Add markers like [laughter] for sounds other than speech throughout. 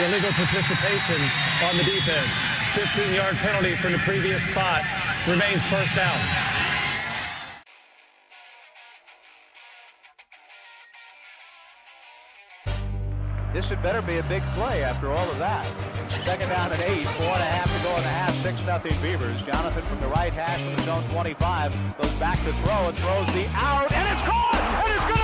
illegal participation on the defense. 15-yard penalty from the previous spot remains first down. This had better be a big play after all of that. Second down and eight, four and a half to go in the half, six nothing Beavers. Jonathan from the right hash from the zone 25 goes back to throw and throws the out, and it's caught, and it's going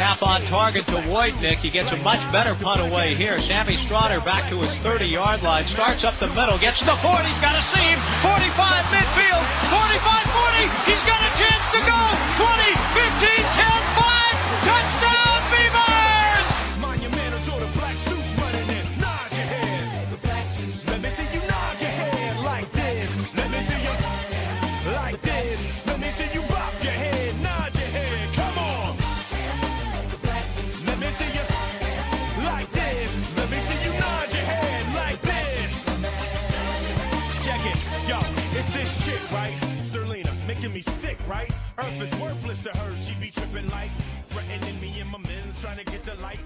snap on target to Wojtnik. He gets a much better punt away here. Sammy Strotter back to his 30-yard line. Starts up the middle. Gets to the 40. He's got a seam. 45 midfield. 45, 40. He's got a chance to go. 20, 15, 10, 5. Right? Serlina, making me sick, right? Earth is worthless to her. She be tripping like threatening me and my men's trying to get the light.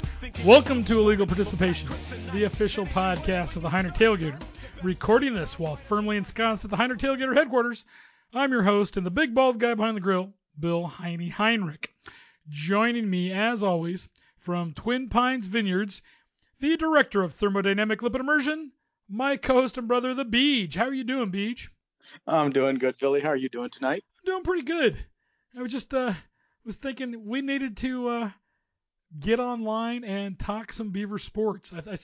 Welcome to Illegal Participation, the official podcast of the Heinrich Tailgater. Recording this while firmly ensconced at the Heinrich Tailgater headquarters, I'm your host and the big bald guy behind the grill, Bill Heine Heinrich. Joining me, as always, from Twin Pines Vineyards, the director of thermodynamic lipid immersion, my co-host and brother, the Beej. How are you doing, Beej? I'm doing good, Billy. How are you doing tonight? I'm doing pretty good. I was just uh was thinking we needed to uh get online and talk some Beaver sports. I, I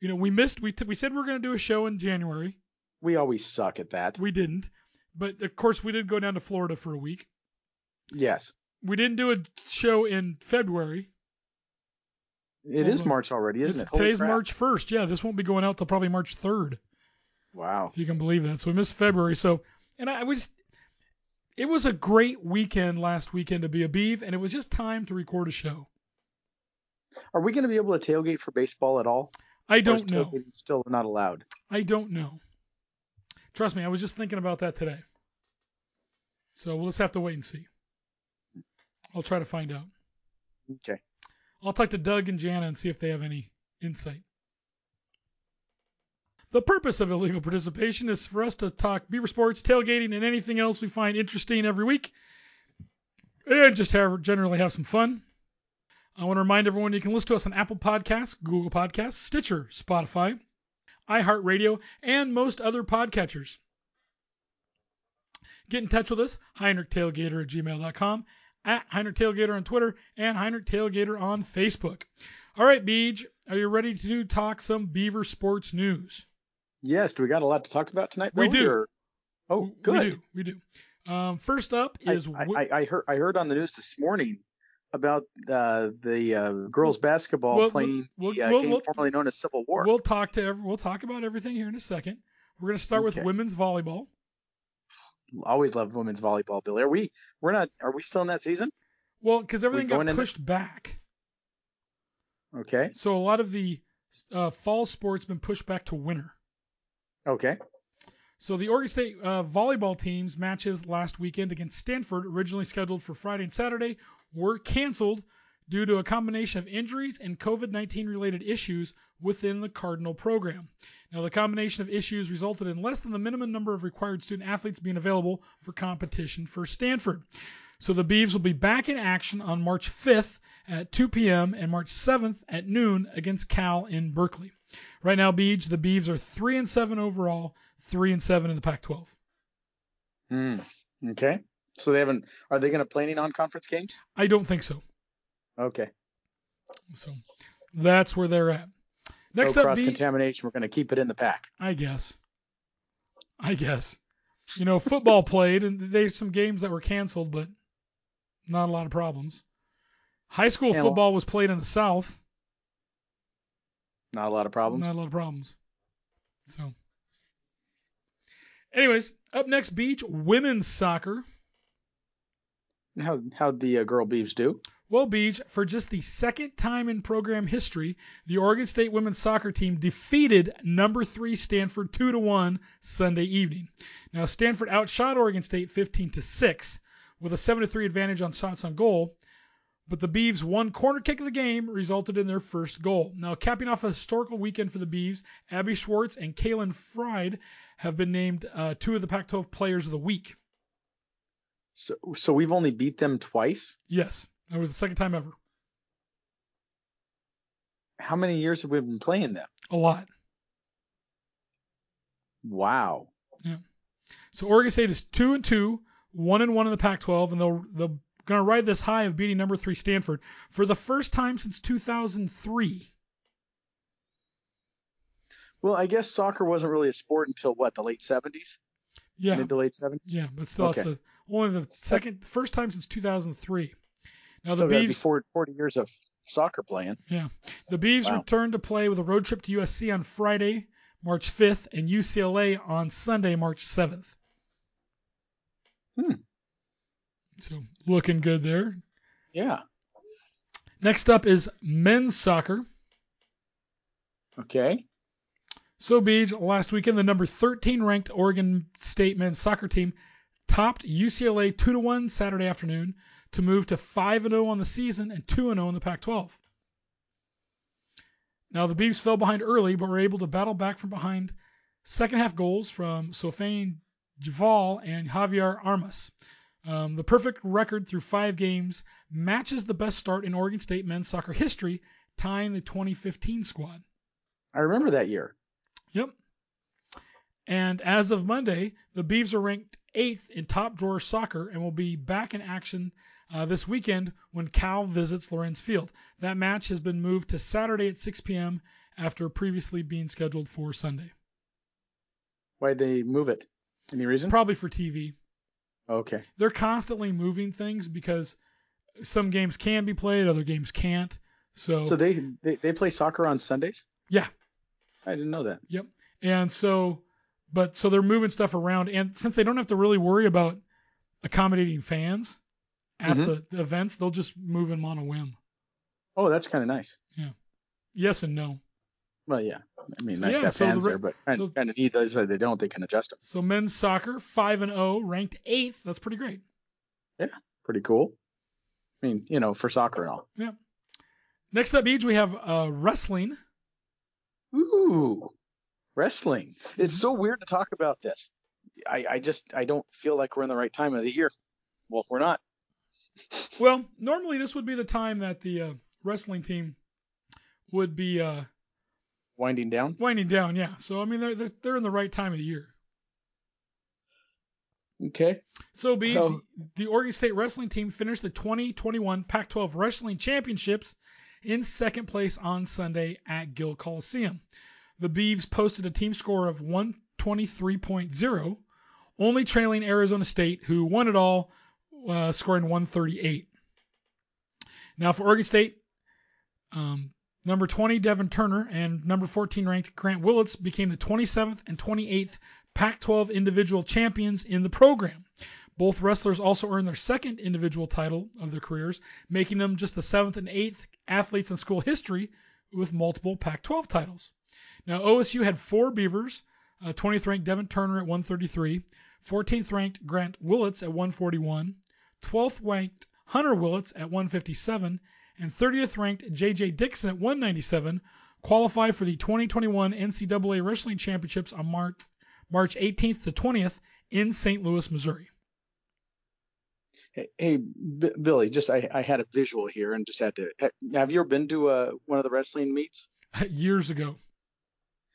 you know, we missed we t- we said we were going to do a show in January. We always suck at that. We didn't. But of course we did go down to Florida for a week. Yes. We didn't do a show in February. It Hold is on. March already, isn't It's- it? Holy today's crap. March 1st. Yeah, this won't be going out till probably March 3rd, Wow. if you can believe that. So we missed February. So and I was it was a great weekend last weekend to be a Beeve, and it was just time to record a show. Are we going to be able to tailgate for baseball at all? I don't know. Still not allowed. I don't know. Trust me, I was just thinking about that today. So we'll just have to wait and see. I'll try to find out. Okay. I'll talk to Doug and Jana and see if they have any insight. The purpose of illegal participation is for us to talk beaver sports, tailgating, and anything else we find interesting every week, and just have generally have some fun. I want to remind everyone you can listen to us on Apple Podcasts, Google Podcasts, Stitcher, Spotify, iHeartRadio, and most other podcatchers. Get in touch with us, HeinrichTailgater at gmail.com, at Heinrich Tailgater on Twitter, and Heinrich Tailgater on Facebook. All right, Beej, are you ready to talk some Beaver sports news? Yes. Do we got a lot to talk about tonight? We do. or- Oh, We good. do. We do. Um, first up is I, I, I heard I heard on the news this morning about uh, the uh, girls basketball Well, playing we'll- the uh, we'll- game formerly known as Civil War. we'll talk to every, we'll talk about everything here in a second. We're going to start with women's volleyball. Always love women's volleyball, Billy. Are we? We're not. Are we still in that season? Well, because everything got pushed back, Okay. so a lot of the uh, fall sports been pushed back to winter. Okay. So the Oregon State uh, volleyball team's matches last weekend against Stanford, originally scheduled for Friday and Saturday, were canceled due to a combination of injuries and COVID-19 related issues within the Cardinal program. Now, the combination of issues resulted in less than the minimum number of required student athletes being available for competition for Stanford. So the Beavs will be back in action on March 5th at 2 p.m. and March 7th at noon against Cal in Berkeley. Right now, Beej, the Beavs are three and seven overall, three and seven in the Pac-12. Hmm. Okay. So they haven't. Are they going to play any non-conference games? I don't think so. Okay. So that's where they're at. Next no up, cross contamination. We're going to keep it in the pack. I guess. I guess. You know, football [laughs] played, and there's some games that were canceled, but not a lot of problems. High school football was played in the South. Not a lot of problems. Not a lot of problems. So, anyways, up next, beach women's soccer. How how'd the uh, girl Beavs do? Well, Beach, for just the second time in program history, the Oregon State women's soccer team defeated number three Stanford two to one Sunday evening. Now Stanford outshot Oregon State 15 to six with a seven to three advantage on shots on goal. But the Beavs' one corner kick of the game resulted in their first goal. Now, capping off a historical weekend for the Beavs, Abby Schwartz and Kaylin Fried have been named uh, two of the Pac-12 Players of the Week. So so we've only beat them twice. Yes, that was the second time ever. How many years have we been playing them? A lot. Wow. Yeah. So Oregon State is two and two, one and one in the Pac-12, and they'll they're going to ride this high of beating number three Stanford for the first time since 2003. Well, I guess soccer wasn't really a sport until what the late seventies, Yeah, mid to late seventies. yeah, but still, Okay. it's the only the second first time since 2003. Now Still the got to be Beavs, 40, 40 years of soccer playing. yeah, the Beavs Wow. return to play with a road trip to USC on Friday, March 5th, and UCLA on Sunday, March 7th. Hmm. So looking good there. Yeah. Next up is men's soccer. Okay. So, Beach, last weekend, the number 13 ranked Oregon State men's soccer team topped UCLA 2 to 1 Saturday afternoon to move to 5 and 0 on the season and 2 and 0 in the Pac 12. Now, the Beavs fell behind early, but were able to battle back from behind second half goals from Sofiane Djeffal and Javier Armas. Um, the perfect record through five games matches the best start in Oregon State men's soccer history, tying the 2015 squad. I remember that year. Yep. And as of Monday, the Beavs are ranked eighth in top drawer soccer and will be back in action uh, this weekend when Cal visits Lorenz Field. That match has been moved to Saturday at 6 p.m. after previously being scheduled for Sunday. Why'd they move it? Any reason? Probably for TV. Okay. They're constantly moving things because some games can be played, other games can't. So, So they, they they play soccer on Sundays? yeah, I didn't know that. Yep. And so, but so they're moving stuff around, and since they don't have to really worry about accommodating fans at Mhm. the, the events, they'll just move them on a whim. Oh, that's kind of nice. Yeah. Yes and no. Well, yeah. I mean, So, nice yeah, to have so fans re- there, but kind, so- kind of neat. Those they don't, they can adjust them. So men's soccer, five and zero, ranked eighth. That's pretty great. Yeah, pretty cool. I mean, you know, for soccer and all. Yeah. Next up, Beach, we have uh, wrestling. Ooh, wrestling. It's so weird to talk about this. I, I just I don't feel like we're in the right time of the year. Well, we're not. Well, normally this would be the time that the uh, wrestling team would be uh, Winding down. winding down. Yeah. So I mean, they're they're, they're in the right time of the year. Okay. So, Bees, Um, the Oregon State wrestling team finished the 2021 Pac 12 Wrestling Championships in second place on Sunday at Gill Coliseum. The Beavs posted a team score of 123.0, only trailing Arizona State, who won it all, uh, scoring 138. Now, for Oregon State, um, number 20, Devan Turner, and number 14 ranked Grant Willits became the 27th and 28th Pac 12 individual champions in the program. Both wrestlers also earned their second individual title of their careers, making them just the seventh and eighth athletes in school history with multiple Pac 12 titles. Now, OSU had four Beavers uh, 20th ranked Devan Turner at 133, 14th ranked Grant Willits at 141, 12th ranked Hunter Willits at 157, and 30th ranked JJ Dixon at 197 qualify for the 2021 NCAA Wrestling Championships on March, March 18th to 20th in St. Louis, Missouri. Hey, hey B- Billy, just I, I had a visual here and just had to. Have you ever been to uh, one of the wrestling meets? [laughs] Years ago.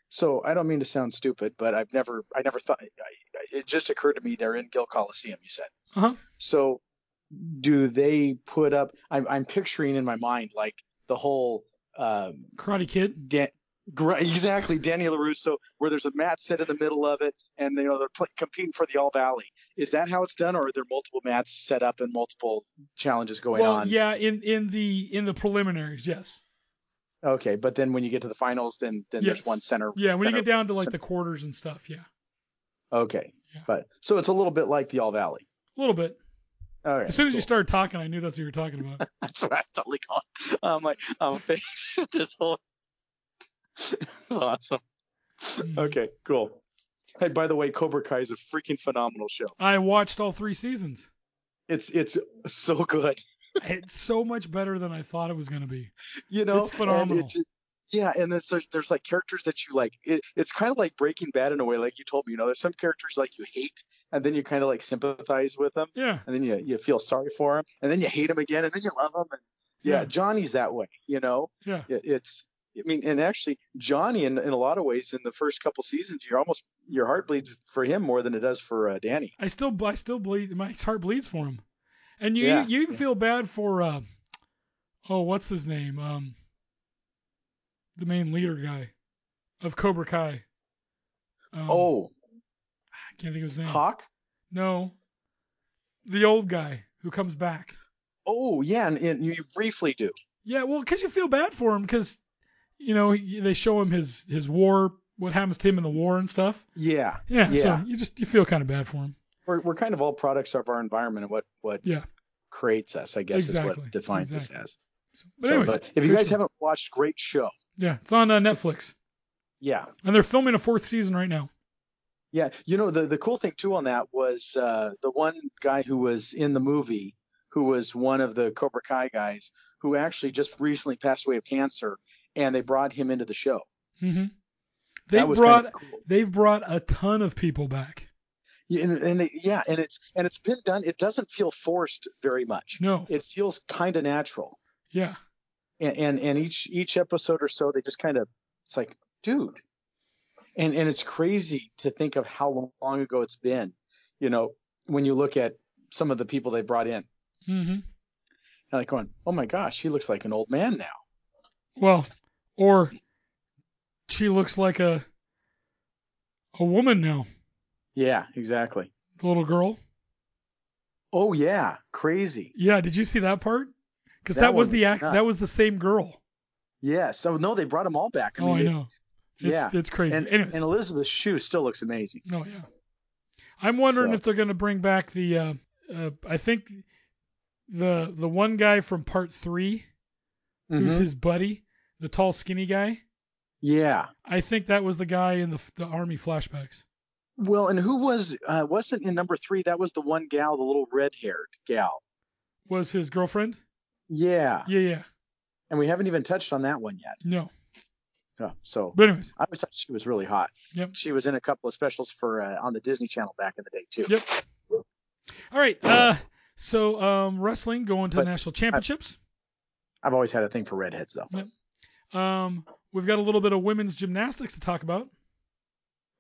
So I don't mean to sound stupid, but I've never, I never thought. I, I- it just occurred to me they're in Gill Coliseum. You said. Uh-huh. So, do they put up? I'm, I'm picturing in my mind like the whole um, Karate Kid. Dan, Exactly, Danny LaRusso, where there's a mat set in the middle of it, and you know they're pl- competing for the All Valley. Is that how it's done, or are there multiple mats set up and multiple challenges going well, on? yeah, in in the in the preliminaries, yes. Okay, but then when you get to the finals, then then Yes. there's one center. Yeah, when you get down to like center- the quarters and stuff, yeah, Okay, Yeah. but so it's a little bit like the All Valley. a little bit. All right, As soon as you started talking, I knew that's what you were talking about. [laughs] That's what I was totally calling. I'm like, I'm finished with this whole. [laughs] it's awesome. Mm. Okay, cool. Hey, by the way, Cobra Kai is a freaking phenomenal show. I watched all three seasons. It's it's so good. It's so much better than I thought it was going to be. You know, It's phenomenal. It, yeah, and then there's there's like characters that you like. It, it's kind of like Breaking Bad in a way, like you told me. You know, there's some characters like you hate, and then you kind of like sympathize with them, Yeah, and then you you feel sorry for them, and then you hate them again, and then you love them. And yeah, Yeah. Johnny's that way. You know, yeah, it, it's. I mean, and actually, Johnny, in, in a lot of ways, in the first couple seasons, you're almost your heart bleeds for him more than it does for uh, Danny. I still I still bleed. My heart bleeds for him, and you Yeah. you even feel bad for uh, oh what's his name um the main leader guy of Cobra Kai. Um, Oh, I can't think of his name. Hawk. No, the old guy who comes back. Oh, yeah, and, and you briefly do. Yeah, well, because you feel bad for him because you know he- they show him his his war, what happens to him in the war and stuff. Yeah, Yeah, Yeah. so you just you feel kind of bad for him. we're we're kind of all products of our environment and what what Yeah. creates us. I guess is what defines exactly. us as. So, but So, anyways, but if you guys haven't watched, great show. Yeah, it's on uh, Netflix, Yeah, and they're filming a fourth season right now. yeah. You know the the cool thing too on that was uh, the one guy who was in the movie, who was one of the Cobra Kai guys, who actually just recently passed away of cancer, and they brought him into the show. hmm They've brought cool. they've brought a ton of people back. Yeah, and, and they, yeah, and it's and it's been done. It doesn't feel forced very much. No, It feels kind of natural. yeah, and, and and each each episode or so they just kind of it's like dude. And and it's crazy to think of how long ago it's been you know when you look at some of the people they brought in. Hmm and like going oh my gosh he looks like an old man now. Well, or she looks like a a woman now. yeah exactly. The little girl. oh yeah. Crazy. Yeah, did you see that part? Because That that, was the act. That was the same girl. yeah so no they brought them all back i oh, mean I know. It's, yeah it's crazy. and, Anyways, and elizabeth shue still looks amazing oh yeah. I'm wondering So- if they're going to bring back the. Uh, uh, I think the the one guy from part three, who's Mhm. his buddy, the tall, skinny guy. yeah I think that was the guy in the the army flashbacks. well and who was uh wasn't in number three that was the one gal the little red haired gal Was his girlfriend? Yeah Yeah, yeah. and we haven't even touched on that one yet No, Oh, so but anyways, I always thought she was really hot. Yep. She was in a couple of specials for uh, on the Disney Channel back in the day too. Yep. All right. Uh, so um, wrestling going to But the national championships. I've always had a thing for redheads though. Yep. Um, we've got a little bit of women's gymnastics to talk about.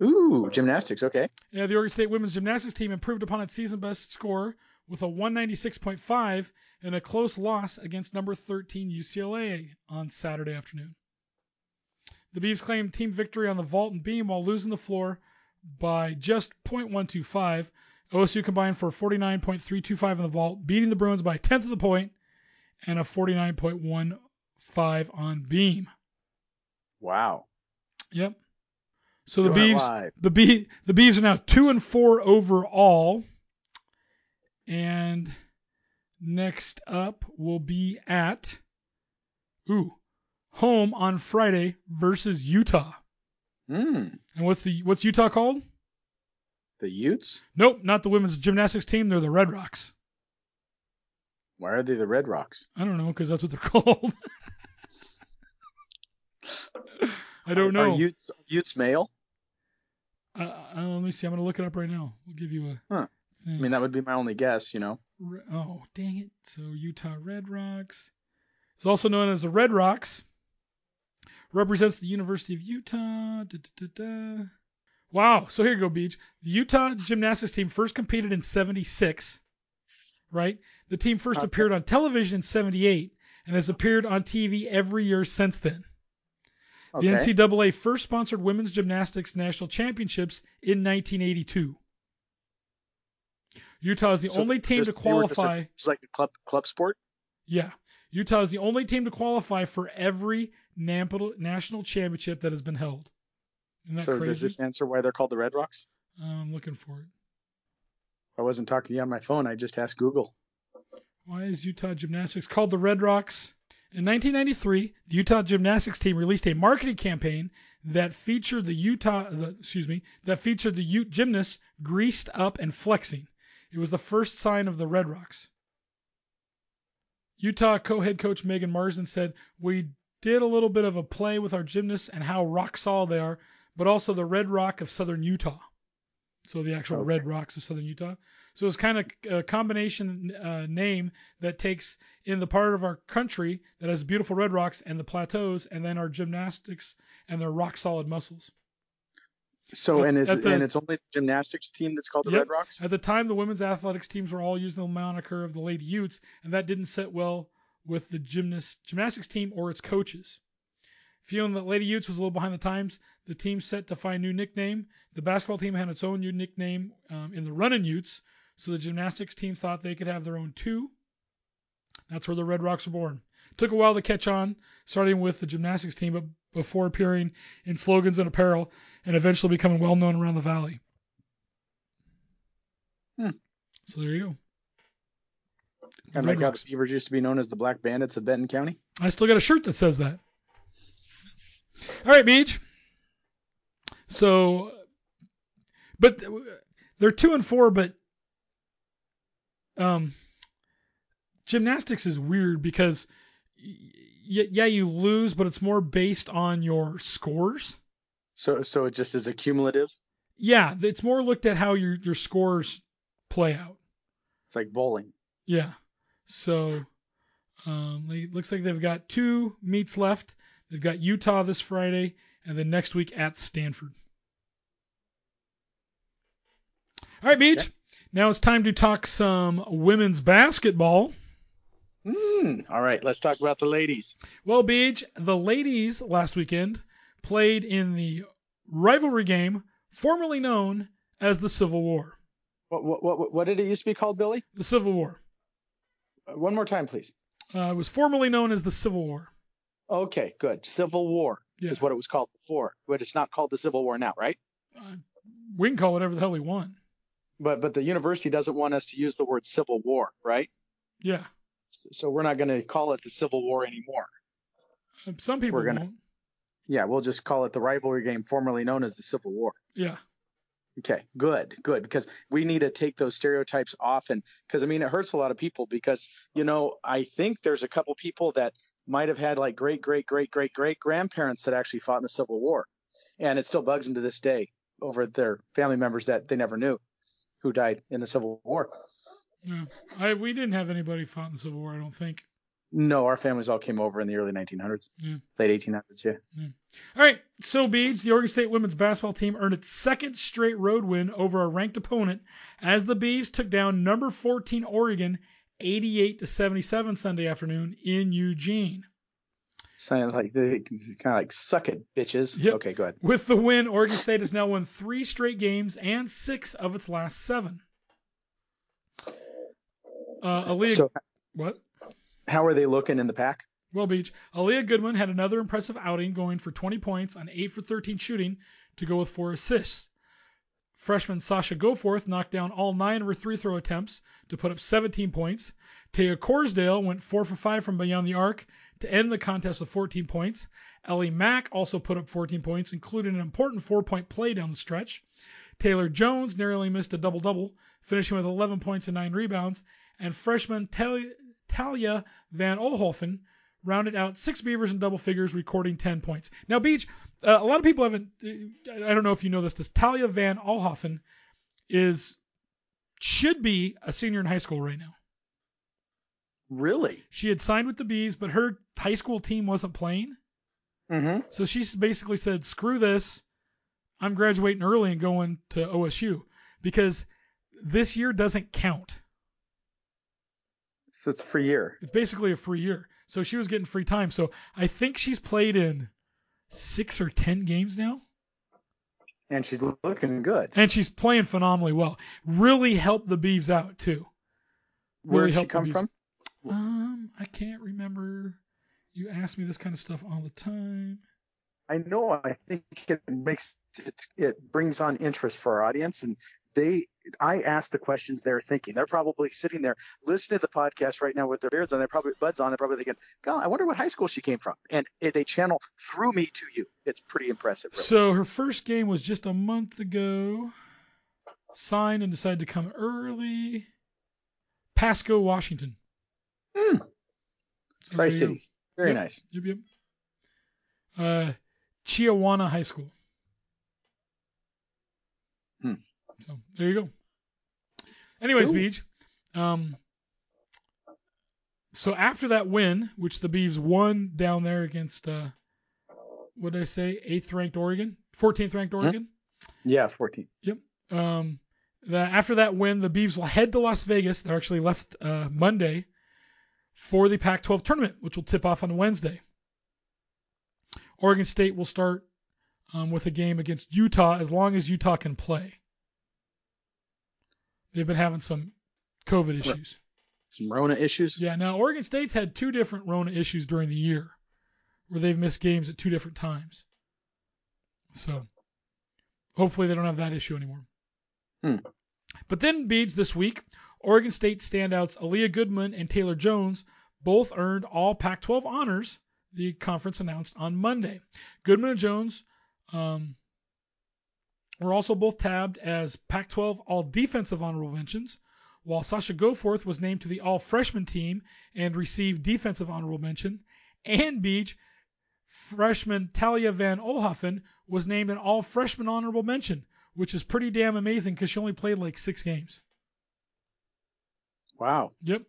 Ooh, gymnastics. Okay. Yeah, the Oregon State women's gymnastics team improved upon its season best score with a 196.5 and a close loss against number 13 UCLA on Saturday afternoon. The Beavs claimed team victory on the vault and beam while losing the floor by just .125. OSU combined for 49.325 in the vault, beating the Bruins by a tenth of the point and a 49.15 on beam. Wow. Yep. So the Doing Beavs, the Bee, the Beavs are now two and four overall. And next up will be at, ooh, home on Friday versus Utah. Hmm. And what's the what's Utah called? The Utes. Nope, not the women's gymnastics team. They're the Red Rocks. Why are they the Red Rocks? I don't know because that's what they're [laughs] called. I don't know. Are. Utes Utes male? uh, uh, let me see. I'm gonna look it up right now. We'll give you a. Huh. I mean, that would be my only guess. You know. Oh, dang it. So Utah Red Rocks. It's also known as the Red Rocks. Represents the University of Utah. Da, da, da, da. Wow. So here you go, Beach. The Utah gymnastics team first competed in 76, right? The team first Okay. appeared on television in 78 and has appeared on TV every year since then. Okay. The NCAA first sponsored women's gymnastics national championships in 1982. Utah is the So only team to just- they were just a- qualify. It's like a club club sport. Yeah. Utah is the only team to qualify for every national national championship that has been held. So crazy? does this answer why they're called the Red Rocks? Uh, I'm looking for it. I wasn't talking to you on my phone. I just asked Google. Why is Utah Gymnastics called the Red Rocks? In 1993, the Utah Gymnastics team released a marketing campaign that featured the Utah, the, excuse me, that featured the Ute gymnasts greased up and flexing. It was the first sign of the Red Rocks. Utah co-head coach Megan Marsden said, "We did a little bit of a play with our gymnasts and how rock solid they are, but also the Red Rock of Southern Utah." So the actual Okay. Red Rocks of Southern Utah. So it's kind of a combination uh, name that takes in the part of our country that has beautiful red rocks and the plateaus, and then our gymnastics and their rock solid muscles. So and is the- and it's only the gymnastics team that's called the Yep. Red Rocks. At the time, the women's athletics teams were all using the moniker of the Lady Utes, and that didn't sit well with the gymnast gymnastics team or its coaches. Feeling that Lady Utes was a little behind the times, the team set to find a new nickname. The basketball team had its own new nickname um, in the Runnin' Utes, so the gymnastics team thought they could have their own too. That's where the Red Rocks were born. Took a while to catch on, starting with the gymnastics team, but before appearing in slogans and apparel, and eventually becoming well known around the valley. Hmm. So there you go. The And Red like how the Beavers used to be known as the Black Bandits of Benton County. I still got a shirt that says that. All right, Beach. So, but they're two and four, but um, gymnastics is weird because y- yeah, you lose, but it's more based on your scores. So so it just is a cumulative. Yeah, it's more looked at how your your scores play out. It's like bowling. Yeah. So um, it looks like they've got two meets left. They've got Utah this Friday, and then next week at Stanford. All right, Beach. Now it's time to talk some women's basketball. Mm, all right, let's talk about the ladies. Well, Beach, the ladies last weekend played in the rivalry game formerly known as the Civil War. What what what, what did it used to be called, Billy? The Civil War. Uh, One more time, please. Uh, it was formerly known as the Civil War. Okay, good. Civil War Yeah. is what it was called before, but it's not called the Civil War now, right? Uh, we can call it whatever the hell we want. But but the university doesn't want us to use the word Civil War, right? Yeah. So we're not going to call it the Civil War anymore. Some people We're gonna- won't. Yeah, we'll just call it the rivalry game formerly known as the Civil War. Yeah. Okay, good, good, because we need to take those stereotypes off, and because I mean it hurts a lot of people because you know I think there's a couple people that might have had like great great great great great grandparents that actually fought in the Civil War, and it still bugs them to this day over their family members that they never knew who died in the Civil War. Yeah. I we didn't have anybody fought in the Civil War, I don't think. No, our families all came over in the early 1900s, Yeah. late 1800s. Yeah. All right. So Beads, the Oregon State women's basketball team earned its second straight road win over a ranked opponent as the Bees took down number 14 Oregon 88 to 77 Sunday afternoon in Eugene. Sounds like they kind of like suck it, bitches. Yep. Okay, go ahead. With the win, Oregon State has now won three straight games and six of its last seven. Uh, Aleah, So, what? how are they looking in the pack? Well, Beach. Aleah Goodman had another impressive outing, going for 20 points on 8 for 13 shooting to go with four assists. Freshman Sasha Goforth knocked down all nine of her three throw attempts to put up 17 points. Taya Corosdale went 4 for 5 from beyond the arc to end the contest with 14 points. Ellie Mack also put up 14 points, including an important four point play down the stretch. Taylor Jones narrowly missed a double double, finishing with 11 points and 9 rebounds. And freshman Tal- Talia Van Oelhoffen rounded out six Beavers in double figures, recording 10 points. Now, Beach, uh, a lot of people haven't, I don't know if you know this, this Talia Van Oelhoffen is, should be a senior in high school right now. Really? She had signed with the Bees, but her high school team wasn't playing. Mm-hmm. So she basically said, screw this. I'm graduating early and going to OSU because this year doesn't count. So it's a free year. It's basically a free year. So she was getting free time. So I think she's played in six or ten games now, And she's looking good. and she's playing phenomenally well. Really helped the Beavs out too. Where Really did she come from? Um, I can't remember. You ask me this kind of stuff all the time. I know. I think it makes it it brings on interest for our audience, and they. I ask the questions they're thinking. They're probably sitting there listening to the podcast right now with their beards on. They're probably buds on. They're probably thinking, "God, I wonder what high school she came from." And they channel through me to you. It's pretty impressive. Really. So her first game was just a month ago. Signed and decided to come early. Pasco, Washington. Hmm. So Tri there you go. Cities. Very Yep. nice. Yep, yep. Uh, Chiawana High School. Hmm. So there you go. Anyways, Cool. Beach. Um, so after that win, which the Beavs won down there against, uh, what did I say, eighth ranked Oregon, 14th ranked Oregon. Yeah, 14. Um, that after that win, the Beavs will head to Las Vegas. They're actually left uh, Monday for the Pac-12 tournament, which will tip off on Wednesday. Oregon State will start um, with a game against Utah as long as Utah can play. They've been having some COVID issues. Some Rona issues. Yeah, now Oregon State's had two different Rona issues during the year where they've missed games at two different times. So hopefully they don't have that issue anymore. Hmm. But then Beads this week, Oregon State standouts Aleah Goodman and Taylor Jones both earned all Pac 12 honors, the conference announced on Monday. Goodman and Jones um, were also both tabbed as Pac 12 all defensive honorable mentions, while Sasha Goforth was named to the all freshman team and received defensive honorable mention, and Beach freshman Talia Van Oelhoffen was named an all freshman honorable mention, which is pretty damn amazing because she only played like six games. Wow. Yep.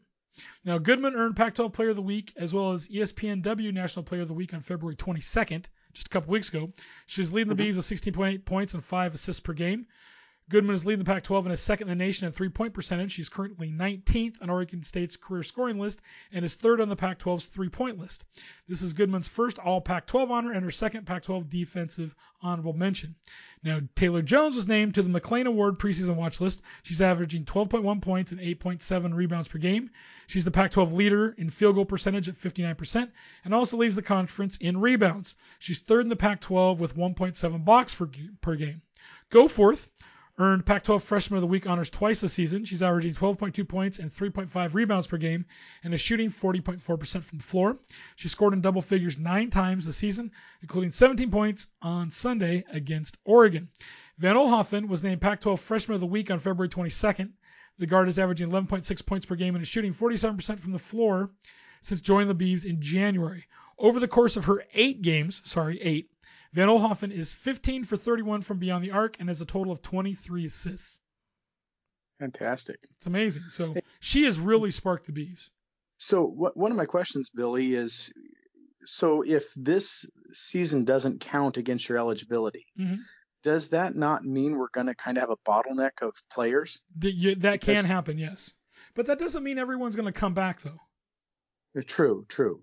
Now, Goodman earned Pac 12 Player of the Week as well as ESPNW National Player of the Week on February 22nd, just a couple weeks ago. She's leading the mm-hmm. Bees with 16.8 points and 5 assists per game. Goodman is leading the Pac 12 and is second in the nation in three point percentage. She's currently 19th on Oregon State's career scoring list and is third on the Pac 12's three point list. This is Goodman's first all Pac 12 honor and her second Pac 12 defensive honorable mention. Now, Taylor Jones was named to the McLean Award preseason watch list. She's averaging 12.1 points and 8.7 rebounds per game. She's the Pac 12 leader in field goal percentage at 59% and also leads the conference in rebounds. She's third in the Pac 12 with 1.7 blocks per game. Goforth earned Pac 12 Freshman of the Week honors twice this season. She's averaging 12.2 points and 3.5 rebounds per game and is shooting 40.4% from the floor. She scored in double figures nine times this season, including 17 points on Sunday against Oregon. Van Oelhoffen was named Pac 12 Freshman of the Week on February 22nd. The guard is averaging 11.6 points per game and is shooting 47% from the floor since joining the Bees in January. Over the course of her eight games, sorry, eight, Van Oelhoffen is 15 for 31 from beyond the arc and has a total of 23 assists. Fantastic. It's amazing. So she has really sparked the Bees. So what, one of my questions, Billy, is so if this season doesn't count against your eligibility, Mhm. does that not mean we're going to kind of have a bottleneck of players? That, you, that can happen, yes. But that doesn't mean everyone's going to come back, though. True, true.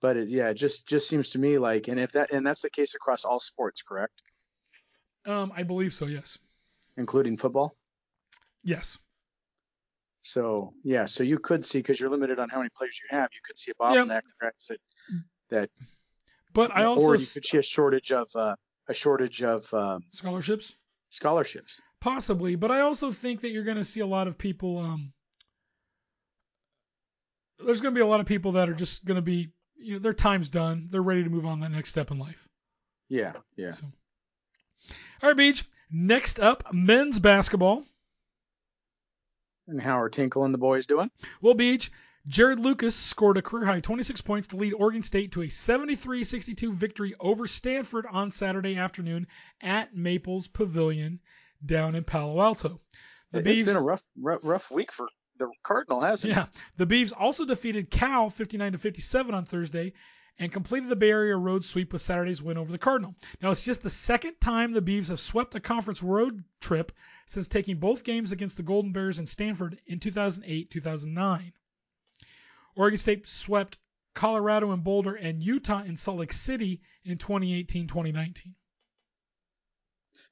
But it, yeah, it just just seems to me like, and if that and that's the case across all sports, correct, Um, I believe so, yes. including football. Yes. So yeah, so you could see because you're limited on how many players you have, you could see a bottleneck right, that that But I also or you could see a shortage of uh, a shortage of um, scholarships scholarships. possibly, but I also think that you're going to see a lot of people um there's going to be a lot of people that are just going to be you know their time's done. They're ready to move on to the next step in life. Yeah, yeah. So. All right, Beach. Next up, men's basketball. And how are Tinkle and the boys doing? Well, Beach, Jarod Lucas scored a career high 26 points to lead Oregon State to a 73 62 victory over Stanford on Saturday afternoon at Maples Pavilion down in Palo Alto. The It- it's Beavs, been a rough, rough, rough week for the Cardinal, hasn't yeah, the Beavs also defeated Cal 59 to 57 on Thursday and completed the Bay Area road sweep with Saturday's win over the Cardinal. Now, it's just the second time the Beavs have swept a conference road trip since taking both games against the Golden Bears and Stanford in 2008 2009. Oregon State swept Colorado in Boulder, and Utah in Salt Lake City in 2018-2019.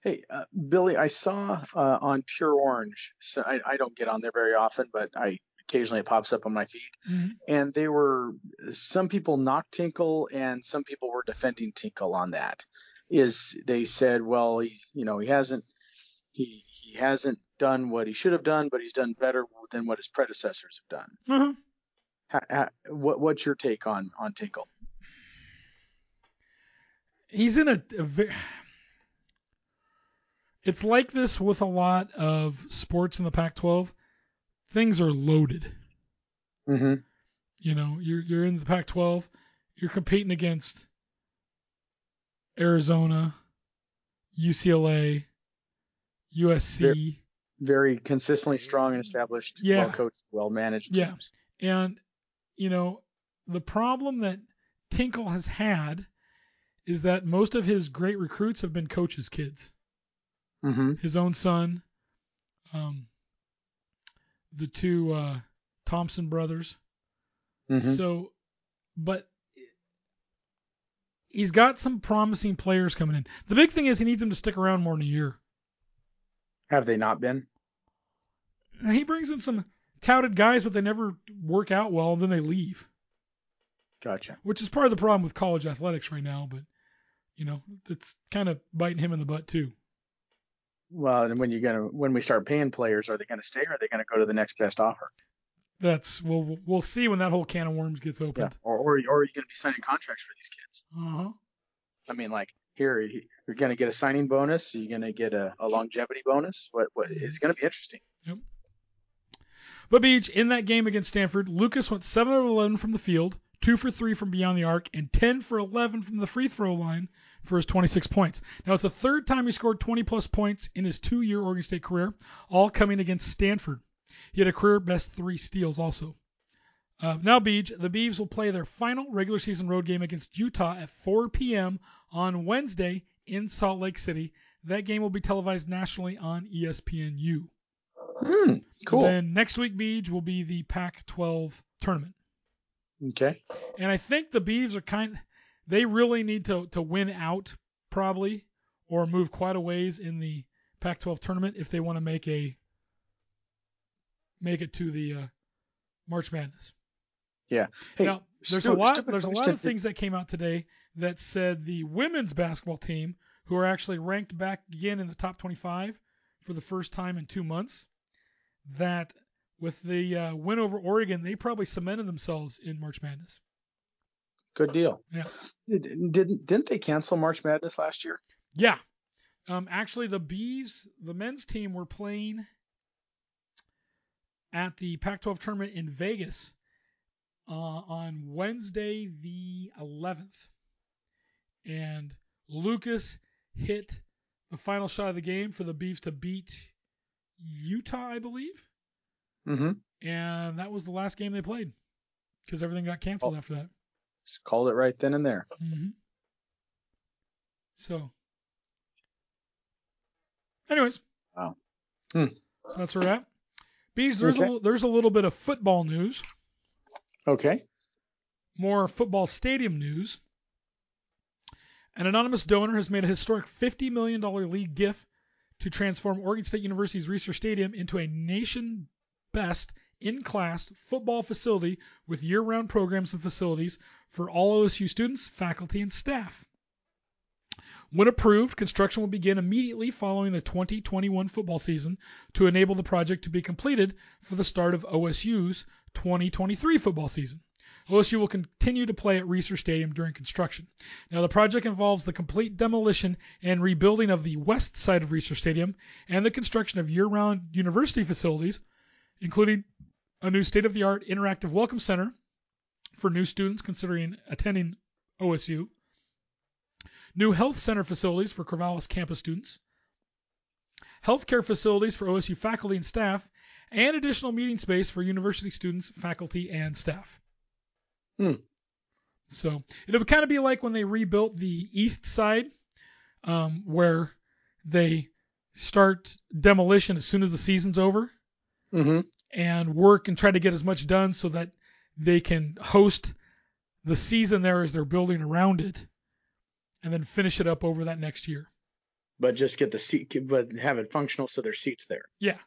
Hey, uh, Billy, I saw uh, on Pure Orange. So I, I don't get on there very often, but I occasionally it pops up on my feed. Mhm. And they were some people knocked Tinkle, and some people were defending Tinkle on that. Is they said, well, he, you know, he hasn't he he hasn't done what he should have done, but he's done better than what his predecessors have done. Ha, ha, what what's your take on on Tinkle? He's in a, a ve- It's like this with a lot of sports in the Pac-12. Things are loaded. Mm-hmm. You know, you're you're in the Pac-12. You're competing against Arizona, UCLA, USC, Very consistently strong and established, Yeah. well coached, well managed Yeah. teams. and you know the problem that Tinkle has had is that most of his great recruits have been coaches' kids. Mm-hmm. His own son, um, the two uh, Thompson brothers. Mm-hmm. So, but he's got some promising players coming in. The big thing is he needs them to stick around more than a year. Have they not been? He brings in some touted guys, but they never work out well, and then they leave, Gotcha. which is part of the problem with college athletics right now. But you know, it's kind of biting him in the butt too. Well, and when you gonna when we start paying players, are they gonna stay or are they gonna go to the next best offer? That's we'll we'll see when that whole can of worms gets Yeah. opened. Or or, or are you gonna be signing contracts for these kids? Uh-huh. I mean, like here you- you're gonna get a signing bonus. You're gonna get a, a longevity bonus. What what it's gonna be interesting. Yep. But Beach, in that game against Stanford, Lucas went 7 of 11 from the field, 2 for 3 from beyond the arc, and 10 for 11 from the free throw line for his 26 points. Now, it's the third time he scored 20 plus points in his two year Oregon State career, all coming against Stanford. He had a career best three steals also. Uh, now, Beach, the Beavs will play their final regular season road game against Utah at 4 p.m. on Wednesday in Salt Lake City. That game will be televised nationally on ESPNU. Hmm. Cool. Then next week, Beach, will be the Pac-12 tournament. okay. And I think the Beavs are kind they really need to to win out probably or move quite a ways in the Pac-12 tournament if they want to make a make it to the uh, March Madness. Yeah. Hey, now, there's stu- a lot there's a lot of things that came out today that said the women's basketball team who are actually ranked back again in the top 25 for the first time in 2 months that with the uh, win over Oregon, they probably cemented themselves in March Madness. Good deal. Yeah. Did- Didn't didn't they cancel March Madness last year? Yeah. Um, actually, the Bees, the men's team, were playing at the Pac-12 tournament in Vegas uh, on Wednesday the 11th, and Lucas hit the final shot of the game for the Beavs to beat Utah, I believe, Mm-hmm. and that was the last game they played because everything got canceled Oh. after that. Just called it right then and there. hmm So, anyways, Wow. Hmm. so that's a we're. Bees, there's Okay. a there's a little bit of football news, Okay. more football stadium news. An anonymous donor has made a historic $50 million league gift to transform Oregon State University's Reser Stadium into a nation best in class football facility with year round programs and facilities for all OSU students, faculty, and staff. When approved, construction will begin immediately following the 2021 football season to enable the project to be completed for the start of OSU's 2023 football season. OSU will continue to play at Reser Stadium during construction. Now, the project involves the complete demolition and rebuilding of the west side of Reser Stadium and the construction of year round university facilities, including a new state of the art interactive welcome center for new students considering attending OSU, new health center facilities for Corvallis campus students, healthcare facilities for OSU faculty and staff, and additional meeting space for university students, faculty, and staff. Hmm. So it'll kind of be like when they rebuilt the east side, um, where they start demolition as soon as the season's over Mm-hmm. And work and try to get as much done so that they can host the season there as they're building around it, and then finish it up over that next year. But just get the seat, but have it functional so there's seats there. Yeah.